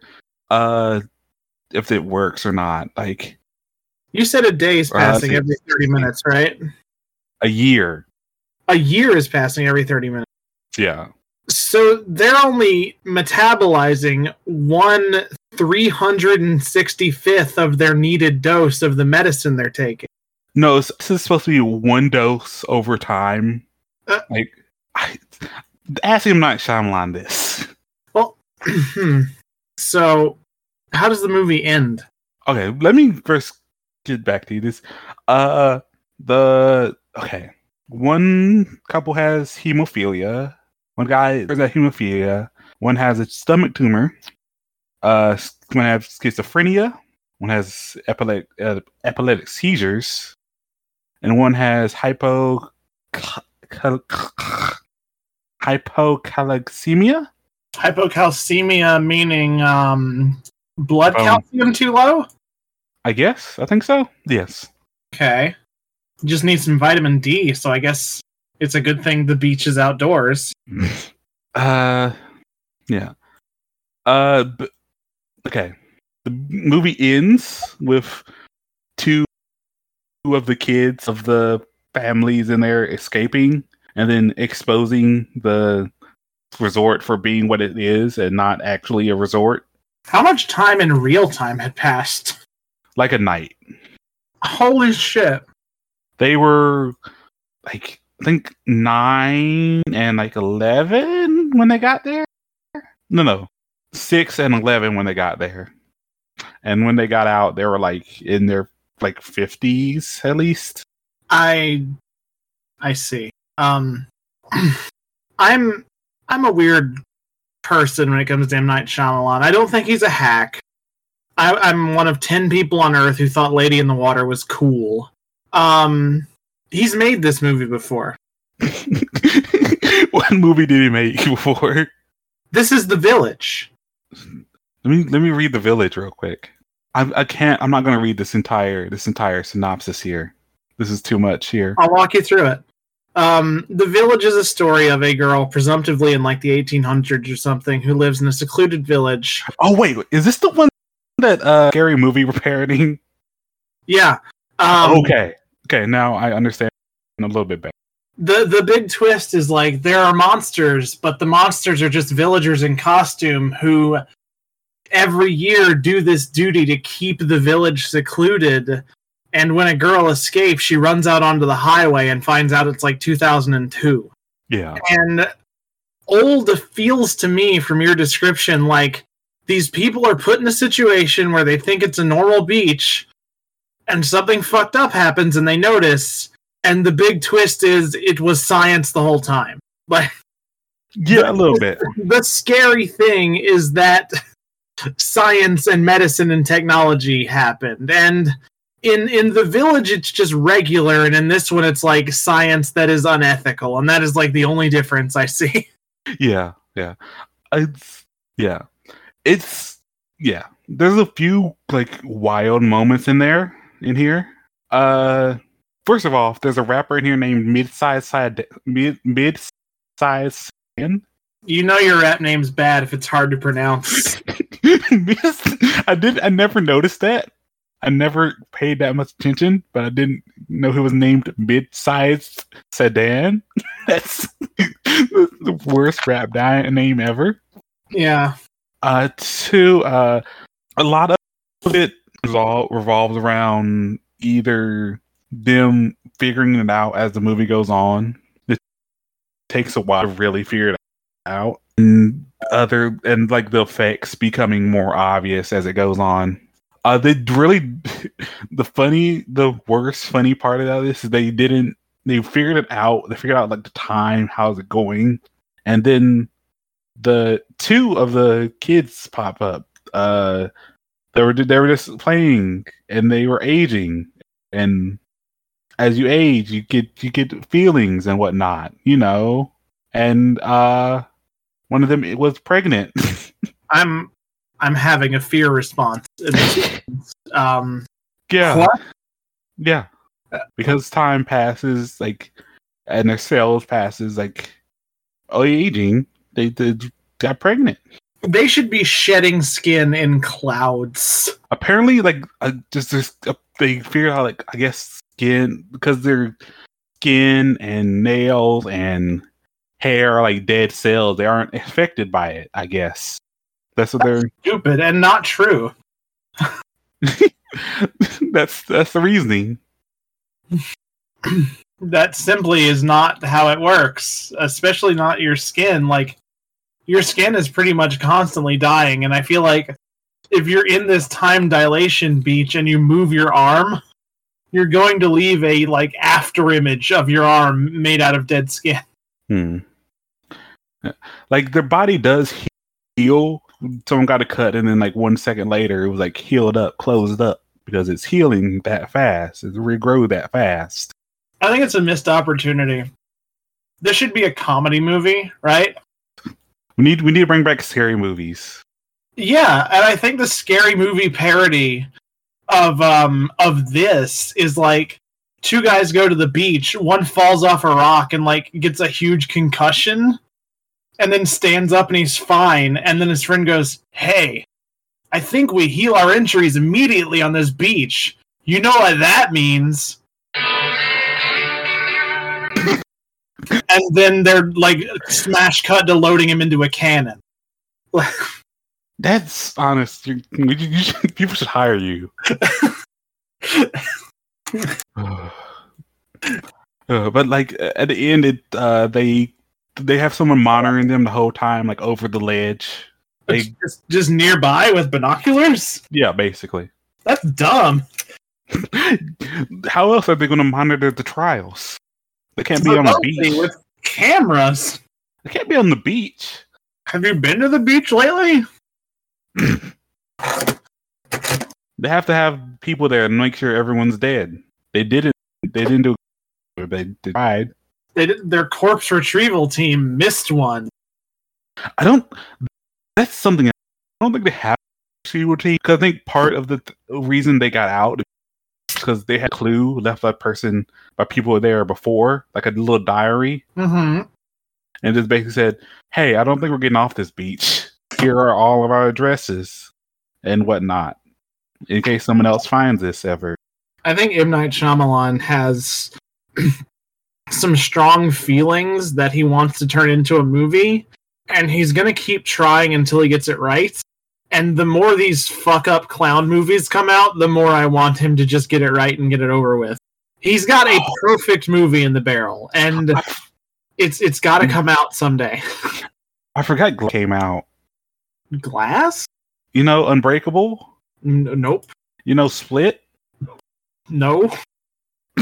uh if it works or not. Like You said a day is Uh, passing every thirty minutes, right? a year. A year is passing every thirty minutes. Yeah. So they're only metabolizing one three hundred and sixty fifth of their needed dose of the medicine they're taking. No, this is supposed to be one dose over time. Uh. like I ask him not Shyamalan this. Well, [clears throat] so, how does the movie end? Okay, let me first get back to you. This uh the okay. one couple has hemophilia. One guy has hemophilia. One has a stomach tumor. Uh, one has schizophrenia. One has epileptic, uh, epileptic seizures, and one has hypo hypocalcemia. Hypocalcemia meaning um, blood Um, calcium too low. I guess. I think so. Yes. Okay. You just need some vitamin D, so I guess it's a good thing the beach is outdoors. [laughs] Uh, yeah. Uh, but, okay. The movie ends with two two of the kids of the families in there escaping and then exposing the resort for being what it is and not actually a resort, How much time in real time had passed? like a night. Holy shit. They were like I think nine and like eleven when they got there. No, no, six and eleven when they got there, and when they got out, they were like in their like fifties at least. I I see. Um [clears throat] I'm I'm a weird person when it comes to M. Night Shyamalan. I don't think he's a hack. I, I'm one of ten people on Earth who thought Lady in the Water was cool. Um he's made this movie before. [laughs] what movie did he make [laughs] before? This is The Village. Let me let me read the village real quick. I, I can't. I'm not going to read this entire this entire synopsis here. This is too much here. I'll walk you through it. Um, the village is a story of a girl, presumptively in like the 1800s or something, who lives in a secluded village. Oh wait, is this the one that uh scary movie we're parodying? Yeah. Um, okay. Okay, now I understand a little bit better. the the big twist is like there are monsters, but the monsters are just villagers in costume who every year do this duty to keep the village secluded. And when a girl escapes, she runs out onto the highway and finds out it's like 2002. Yeah. And old feels to me from your description like these people are put in a situation where they think it's a normal beach and something fucked up happens and they notice and the big twist is it was science the whole time [laughs] like Yeah, a little bit. [laughs] the scary thing is that [laughs] science and medicine and technology happened and in in the village it's just regular and in this one it's like science that is unethical and that is like the only difference i see [laughs] Yeah, yeah. It's yeah. It's yeah. There's a few like wild moments in there in here. Uh first of all, there's a rapper in here named Midsize Side Mid Midsize Sin. you know your rap name's bad if it's hard to pronounce [laughs] I did I never noticed that. I never paid that much attention, but I didn't know he was named mid-sized sedan. [laughs] That's the worst rap di- name ever. yeah Uh, two, uh, a lot of it revol- revolves around either them figuring it out as the movie goes on. It takes a while to really figure it out, and other and like the effects becoming more obvious as it goes on. Uh, they really [laughs] the funny, the worst funny part of this is they didn't. They figured it out. They figured out like the time, how's it going, and then the two of the kids pop up. Uh, they were they were just playing and they were aging, and as you age, you get you get feelings and whatnot, you know. And uh, one of them was pregnant. [laughs] i'm i'm having a fear response in this. [laughs] um yeah, what? yeah. Because time passes, like, and their cells passes, like, oh, aging. They, they got pregnant. they should be shedding skin in clouds apparently like uh, just, just uh, they figured out like i guess skin because their skin and nails and hair are like dead cells they aren't affected by it i guess that's what they're stupid and not true [laughs] that's that's the reasoning [clears throat] that simply is not how it works especially not your skin like your skin is pretty much constantly dying and i feel like if you're in this time dilation beach and you move your arm you're going to leave a like after image of your arm made out of dead skin. Hmm. Like their body does heal. Someone got a cut, and then like one second later, it was like healed up, closed up because it's healing that fast. It's regrow that fast. I think it's a missed opportunity. This should be a comedy movie, right? We need we need to bring back scary movies. Yeah, and I think the scary movie parody of um of this is like two guys go to the beach, one falls off a rock and like gets a huge concussion and then stands up and he's fine and then his friend goes, "Hey, I think we heal our injuries immediately on this beach. You know what that means?" [laughs] and then they're like smash cut to loading him into a cannon. [laughs] That's honest. You, you, you should- people should hire you. [laughs] [sighs] [sighs] Uh, but like at the end, it uh, they they have someone monitoring them the whole time, like over the ledge. They just, just nearby with binoculars? yeah, basically. That's dumb. [laughs] How else are they going to monitor the trials? They can't be on the beach. with cameras. They can't be on the beach. Have you been to the beach lately? They have to have people there and make sure everyone's dead. They didn't. They didn't do. They tried. They their corpse retrieval team missed one. I don't. That's something. I don't think they have retrieval team because I think part of the th- reason they got out is because they had a clue left by person by people there before, like a little diary, Mm-hmm. and just basically said, "Hey, I don't think we're getting off this beach. Here are all of our addresses and whatnot, in case someone else finds this ever." I think M Night Shyamalan has some strong feelings that he wants to turn into a movie, and he's gonna keep trying until he gets it right. And the more these fuck up clown movies come out, the more I want him to just get it right and get it over with. He's got a perfect movie in the barrel, and it's it's got to come out someday. I forgot Gl- came out. Glass? You know, Unbreakable. N- nope. You know, Split. No. [laughs]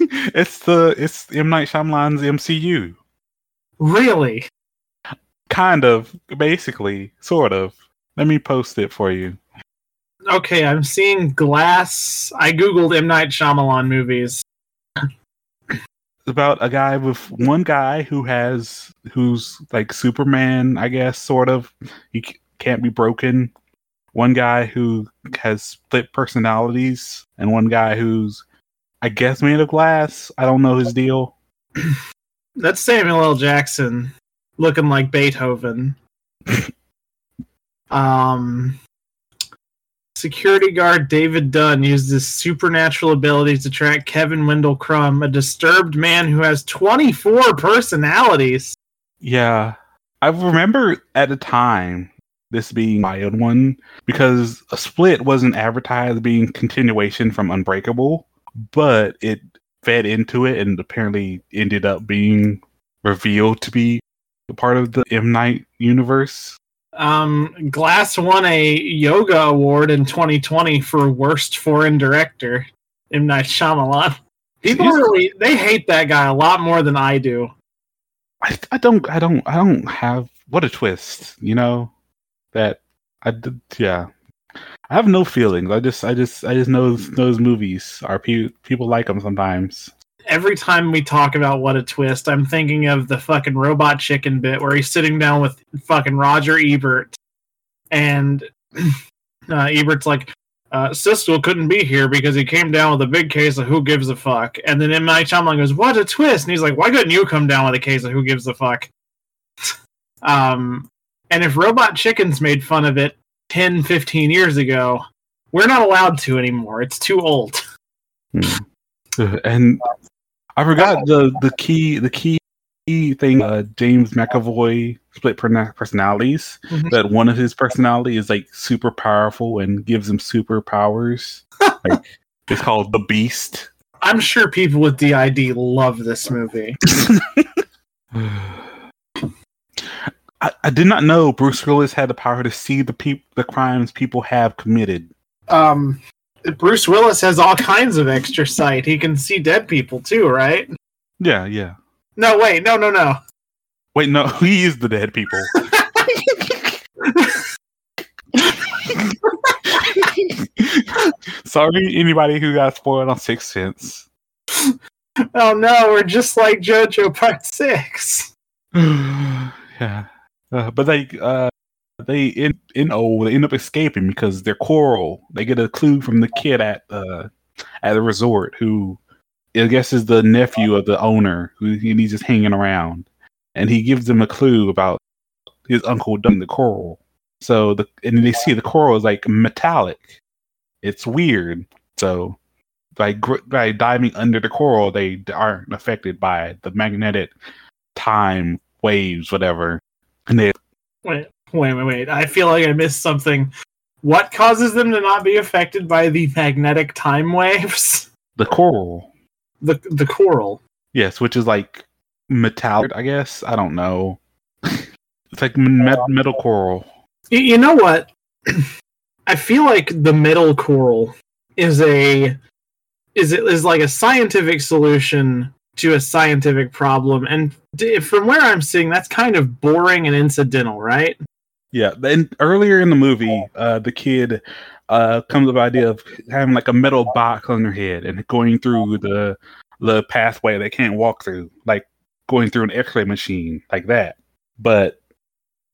[laughs] it's the it's M Night Shyamalan's MCU. Really? Kind of, basically, sort of. Let me post it for you. Okay, I'm seeing Glass. I googled M Night Shyamalan movies. It's about a guy with one guy who has who's like Superman, I guess, sort of. He c- can't be broken. One guy who has split personalities, and one guy who's, I guess, made of glass. I don't know his deal. [clears throat] That's Samuel L. Jackson looking like Beethoven. [laughs] um, security guard David Dunn used his supernatural abilities to track Kevin Wendell Crumb, a disturbed man who has 24 personalities. Yeah, I remember at the time this being my own one because a split wasn't advertised being continuation from Unbreakable, but it fed into it and apparently ended up being revealed to be a part of the M Night universe. Um, Glass won a yoga award in 2020 for worst foreign director. M Night Shyamalan. People really they hate that guy a lot more than I do. I, I don't I don't I don't have what a twist, you know that I did yeah. I have no feelings. I just I just I just know those movies are pe- people like them sometimes. every time we talk about what a twist, I'm thinking of the fucking robot chicken bit where he's sitting down with fucking Roger Ebert, and [clears throat] uh, Ebert's like, uh, couldn't be here because he came down with a big case of Who Gives a Fuck, and then M Night Shyamalan goes, "What a twist!" and he's like, "Why couldn't you come down with a case of Who Gives a Fuck?" [laughs] um, and if Robot Chickens made fun of it 10, 15 years ago, we're not allowed to anymore. It's too old. Uh, And I forgot the the key the key thing. Uh, James McAvoy split per- personalities. Mhm. That one of his personality is like super powerful and gives him superpowers. [laughs] like it's called the Beast. I'm sure people with DID love this movie. [laughs] [laughs] I, I did not know Bruce Willis had the power to see the peop- the crimes people have committed. Um, Bruce Willis has all kinds of extra sight. He can see dead people too, right? Yeah, yeah. No, wait, no, no, no. Wait, no, [laughs] he is the dead people. [laughs] Sorry, anybody who got spoiled on Sixth Sense. Oh no, we're just like JoJo Part Six. [sighs] yeah, uh, but they uh, they in in they end up escaping because they're coral. They get a clue from the kid at uh at the resort who I guess is the nephew of the owner who he's just hanging around, and he gives them a clue about his uncle done the coral. So the and they see the coral is like metallic. It's weird. So by by diving under the coral, they aren't affected by the magnetic time waves, whatever. And they Wait, wait, wait, wait. I feel like I missed something. What causes them to not be affected by the magnetic time waves? the coral, The the coral. yes, which is like metallic. I guess I don't know. [laughs] it's like me- metal coral. Y- You know what? [clears throat] I feel like the metal coral is a is it is like a scientific solution to a scientific problem, and from where I'm seeing, that's kind of boring and incidental, right? Yeah, then earlier in the movie, uh, the kid uh, comes up with the idea of having like a metal box on their head and going through the the pathway they can't walk through, like going through an X-ray machine, like that. But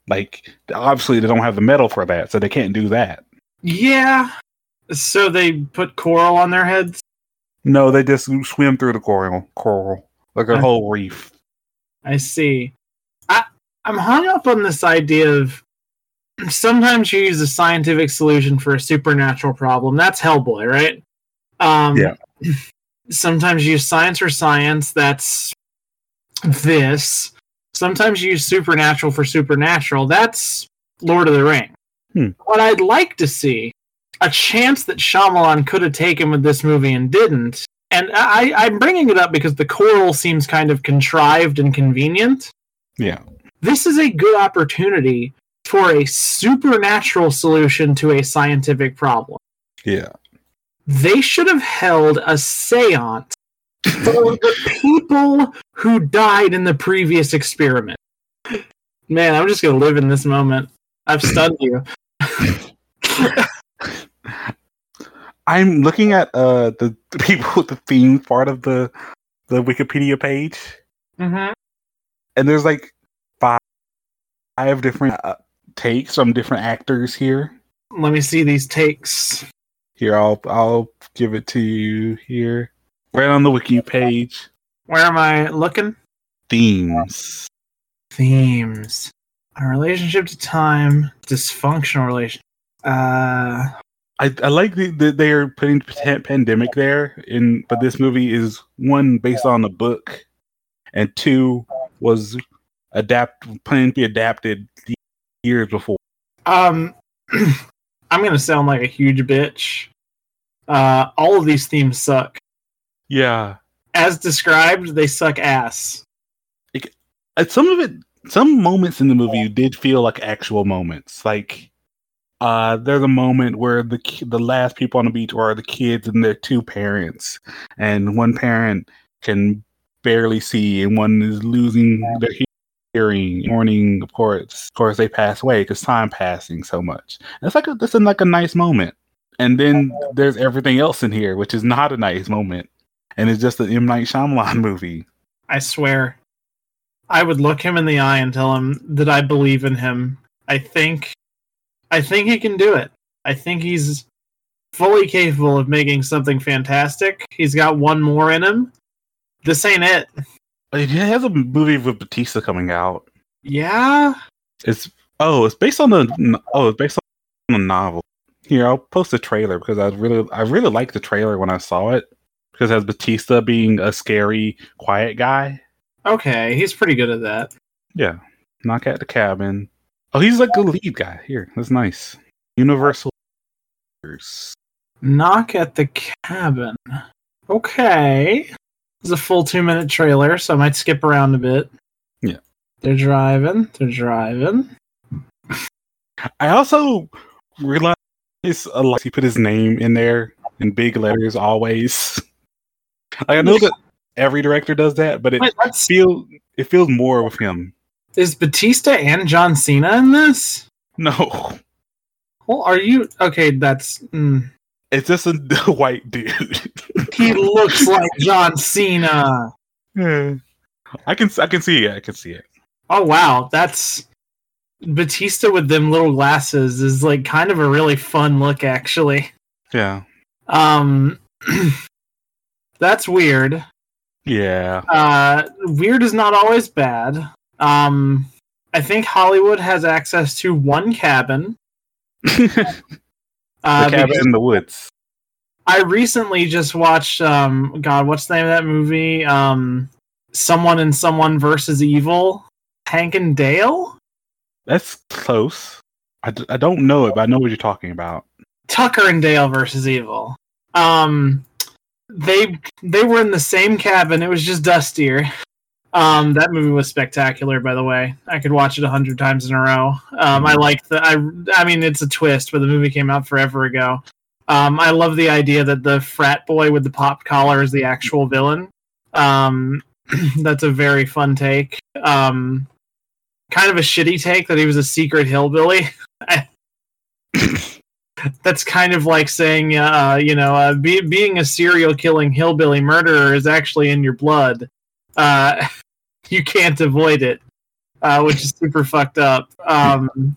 like obviously they don't have the metal for that, so they can't do that. Yeah. So they put coral on their heads. No, they just swim through the coral, coral like a Uh, whole reef. I see. I I'm hung up on this idea of sometimes you use a scientific solution for a supernatural problem. That's Hellboy, right? Um, Yeah. [clears throat] Sometimes you use science for science. That's this. Sometimes you use supernatural for supernatural. That's Lord of the Ring. Hmm. What I'd like to see, a chance that Shyamalan could have taken with this movie and didn't. And I, I'm bringing it up because the coral seems kind of contrived and convenient Yeah, this is a good opportunity for a supernatural solution to a scientific problem. yeah. They should have held a seance for the [laughs] people who died in the previous experiment. Man, I'm just going to live in this moment. I've stunned you. [laughs] I'm looking at uh the, the people with the theme part of the the Wikipedia page. Mm-hmm. and there's like five, five different uh, takes from different actors here. Let me see these takes. Here, I'll I'll give it to you here, right on the wiki page. Where am I looking? Themes. Themes. A relationship to time, dysfunctional relation. Uh, I, I like that the, they are putting pandemic there in, but this movie is one based on a book, and two was adapt planned to be adapted years before. Um, [clears throat] I'm gonna sound like a huge bitch. Uh, all of these themes suck. Yeah, As described, they suck ass. Uh, some of it some moments in the movie did feel like actual moments like uh there's a moment where the the last people on the beach are the kids and their two parents. And one parent can barely see and one is losing their hearing morning of course. Of course they pass away because time passing so much. It's like a that's a, like a nice moment. And then there's everything else in here which is not a nice moment. And it's just an M. Night Shyamalan [laughs] movie. I swear. I would look him in the eye and tell him that I believe in him. I think, I think he can do it. I think he's fully capable of making something fantastic. He's got one more in him. This ain't it. He has a movie with Batista coming out. Yeah. It's oh, it's based on the oh, it's based on a novel. Here, I'll post the trailer because I really I really liked the trailer when I saw it because it has Batista being a scary, quiet guy. Okay, he's pretty good at that. Yeah, knock at the cabin. Oh, he's like the lead guy here. That's nice. Universal. Knock at the cabin. Okay. It's a full two minute trailer, so I might skip around a bit. Yeah. They're driving. They're driving. I also realized uh, Elias, he put his name in there in big letters always. Like I know that every director does that, but it Wait, that's, it feels more with him. Is Batista and John Cena in this? No, Well, are you okay? That's mm. it's just a [laughs] white dude. he looks [laughs] like John Cena. Yeah. I can I can see it. I can see it. Oh wow, that's Batista with them little glasses is like kind of a really fun look actually. Yeah. Um [clears throat] that's weird. Yeah. Uh weird is not always bad. Um I think Hollywood has access to one cabin. [laughs] the Uh, cabin in the woods. I recently just watched um God, what's the name of that movie? Um Someone and Someone versus Evil. Hank and Dale? That's close. I, d- I don't know it, but I know what you're talking about. Tucker and Dale versus Evil. Um, they they were in the same cabin. It was just dustier. Um, that movie was spectacular, by the way. I could watch it a hundred times in a row. Um, I like the. I I mean, it's a twist, but the movie came out forever ago. Um, I love the idea that the frat boy with the pop collar is the actual villain. Um, [clears throat] that's a very fun take. Um, kind of a shitty take that he was a secret hillbilly. [laughs] that's kind of like saying, uh, you know, uh, be, being a serial killing hillbilly murderer is actually in your blood. Uh, [laughs] you can't avoid it, uh, which is super fucked up. Um,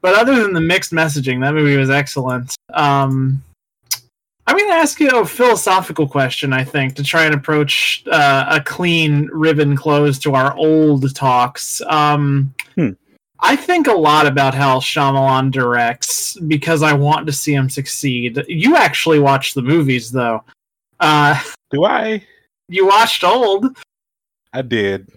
but other than the mixed messaging, that movie was excellent. Um, I'm going to ask you a philosophical question, I think, to try and approach uh, a clean ribbon close to our old talks. Um, Hmm. I think a lot about how Shyamalan directs because I want to see him succeed. You actually watch the movies, though. Uh, Do I? You watched Old. I did.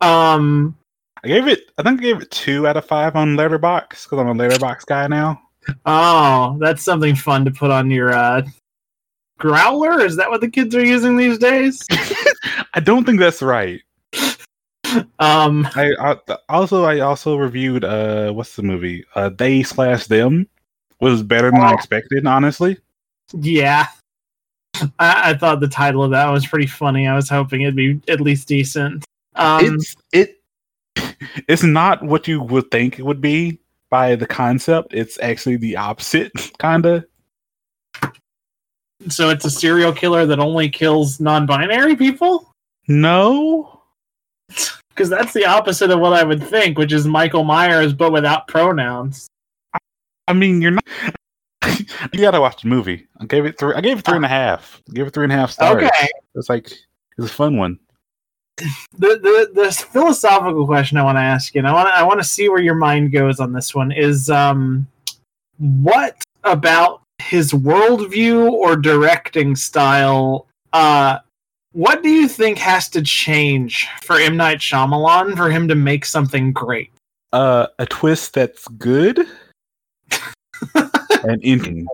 Um, I gave it. I think I gave it two out of five on Letterboxd because I'm a Letterboxd guy now. oh, that's something fun to put on your uh, growler. Is that what the kids are using these days? [laughs] I don't think that's right. Um, I, I also I also reviewed uh what's the movie uh they slash them was better than I Oh. expected honestly. yeah. I, I thought the title of that was pretty funny. I was hoping it'd be at least decent. Um, it's it it's not what you would think it would be by the concept. It's actually the opposite [laughs] kind of. so it's a serial killer that only kills non-binary people. No, [laughs] Because that's the opposite of what I would think, which is Michael Myers, but without pronouns. I mean you're not. You gotta watch the movie. I gave it three. I gave it three and a half. I gave it three and a half stars. Okay. It's like it's a fun one. The, the the philosophical question I want to ask you, and I want to I want to see where your mind goes on this one, is um, what about his worldview or directing style? Uh, what do you think has to change for M Night Shyamalan for him to make something great? Uh, a twist that's good [laughs] and interesting.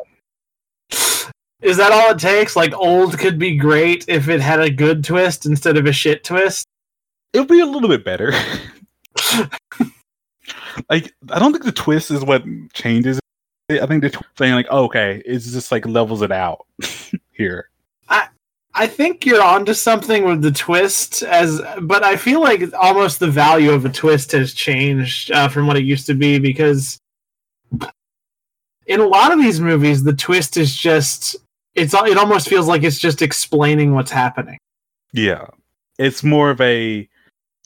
Is that all it takes? Like old could be great if it had a good twist instead of a shit twist. It'll be a little bit better. [laughs] like I don't think the twist is what changes it. I think the tw- saying like, oh, okay, it's just like levels it out [laughs] here. I think you're onto something with the twist, as but I feel like almost the value of a twist has changed uh, from what it used to be because in a lot of these movies, the twist is just it's it almost feels like it's just explaining what's happening. Yeah, it's more of a,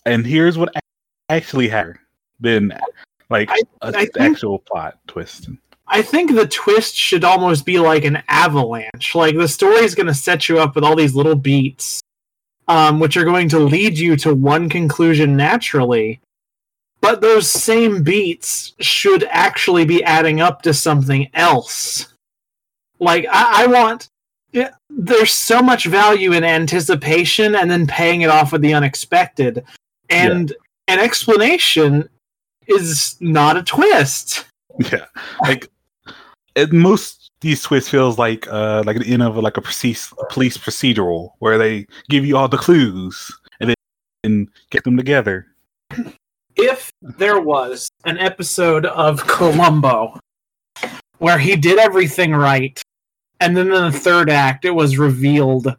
and here's what actually happened than like I- a I think- actual plot twist. I think the twist should almost be like an avalanche. Like the story is going to set you up with all these little beats, um, which are going to lead you to one conclusion naturally. But those same beats should actually be adding up to something else. Like I, I want. Yeah, there's so much value in anticipation and then paying it off with the unexpected, and an explanation is not a twist. Yeah, like it, most these twists feels like uh like the end of like a police police procedural where they give you all the clues and then and get them together. If there was an episode of Columbo where he did everything right And then in the third act, it was revealed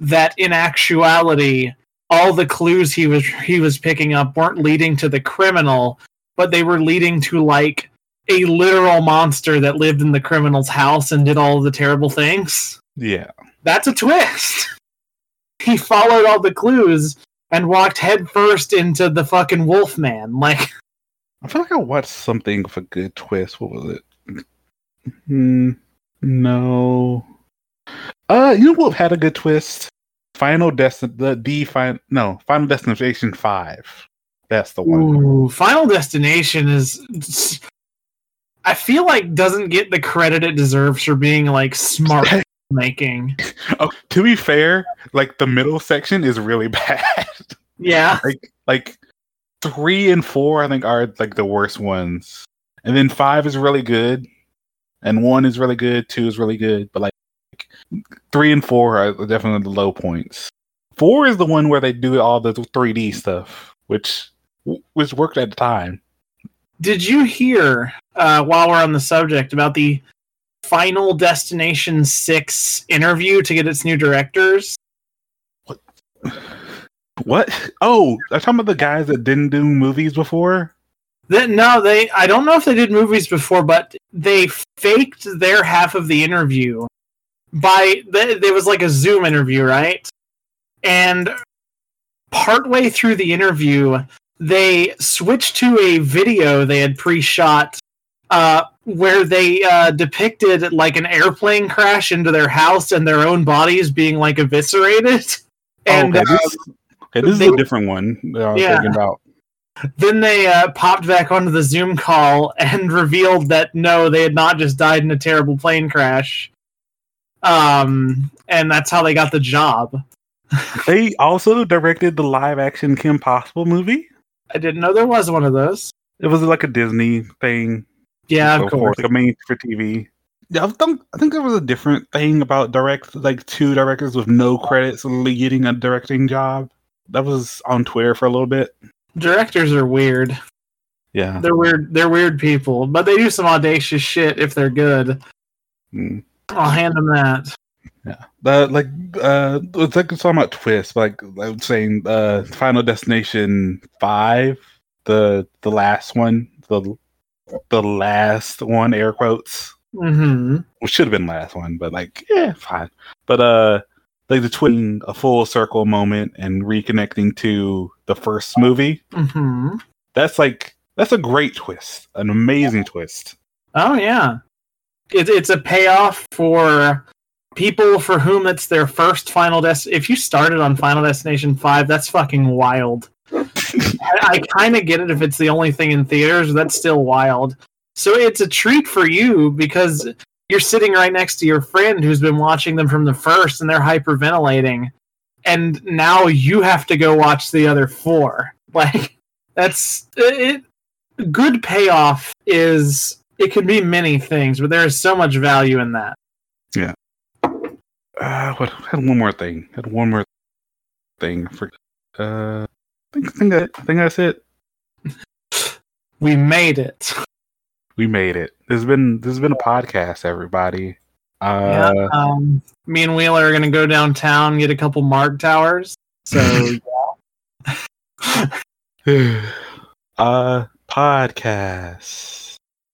that in actuality, all the clues he was he was picking up weren't leading to the criminal, but they were leading to like a literal monster that lived in the criminal's house and did all the terrible things. Yeah. That's a twist. [laughs] He followed all the clues and walked headfirst into the fucking Wolfman. Like, [laughs] I feel like I watched something with a good twist. What was it? Hmm. No. Uh, you know what had a good twist? Final Destin the D fin no Final Destination Five. That's the one. ooh, Final Destination is. I feel like doesn't get the credit it deserves for being like smart making. Oh, to be fair, like the middle section is really [laughs] bad. Yeah, like like three and four, I think are like the worst ones, and then five is really good, and one is really good. Two is really good, but like three and four are definitely the low points. Four is the one where they do all the 3D stuff, which which worked at the time. Did you hear uh, while we're on the subject about the Final Destination Six interview to get its new directors? What? What? Oh, I'm talking about the guys that didn't do movies before. That no, they. I don't know if they did movies before, but they faked their half of the interview by. th- There was like a Zoom interview, right? And partway through the interview, they switched to a video they had pre-shot, uh, where they uh, depicted like an airplane crash into their house and their own bodies being like eviscerated. And oh, okay, uh, this, okay, this they- is a different one that I was Yeah. thinking about. then they uh, popped back onto the Zoom call and [laughs] revealed that no, they had not just died in a terrible plane crash. Um, and that's how they got the job. [laughs] They also directed the live action Kim Possible movie. I didn't know there was one of those. It was like a Disney thing. Yeah, so of course. Like a main for TV. Yeah, I think I think there was a different thing about direct like two directors with no credits literally getting a directing job. That was on Twitter for a little bit. Directors are weird. Yeah. They're weird. They're weird people, but they do some audacious shit if they're good. Mm. I'll hand them that. Yeah. The like uh it's like talking about twists, like I was saying uh Final Destination five, the the last one, the the last one, air quotes. hmm Which should have been last one, but like, yeah, fine. But uh like the twin a full circle moment and reconnecting to the first movie, hmm that's like that's a great twist. An amazing twist. Oh yeah, it, it's a payoff for people for whom it's their first Final Des. If you started on Final Destination Five, that's fucking wild. [laughs] I, I kind of get it if it's the only thing in theaters. That's still wild. So it's a treat for you because you're sitting right next to your friend who's been watching them from the first, and they're hyperventilating, and now you have to go watch the other four. [laughs] Like that's it. Good payoff is it can be many things, but there is so much value in that. Yeah. Uh what I had one more thing. I had one more thing for uh think, I think that I think that's it. We made it. We made it. This has been this has been a podcast, everybody. Uh yeah. Um, me and Wheeler are gonna go downtown get a couple Marg Towers. So yeah. [laughs] [sighs] uh podcast.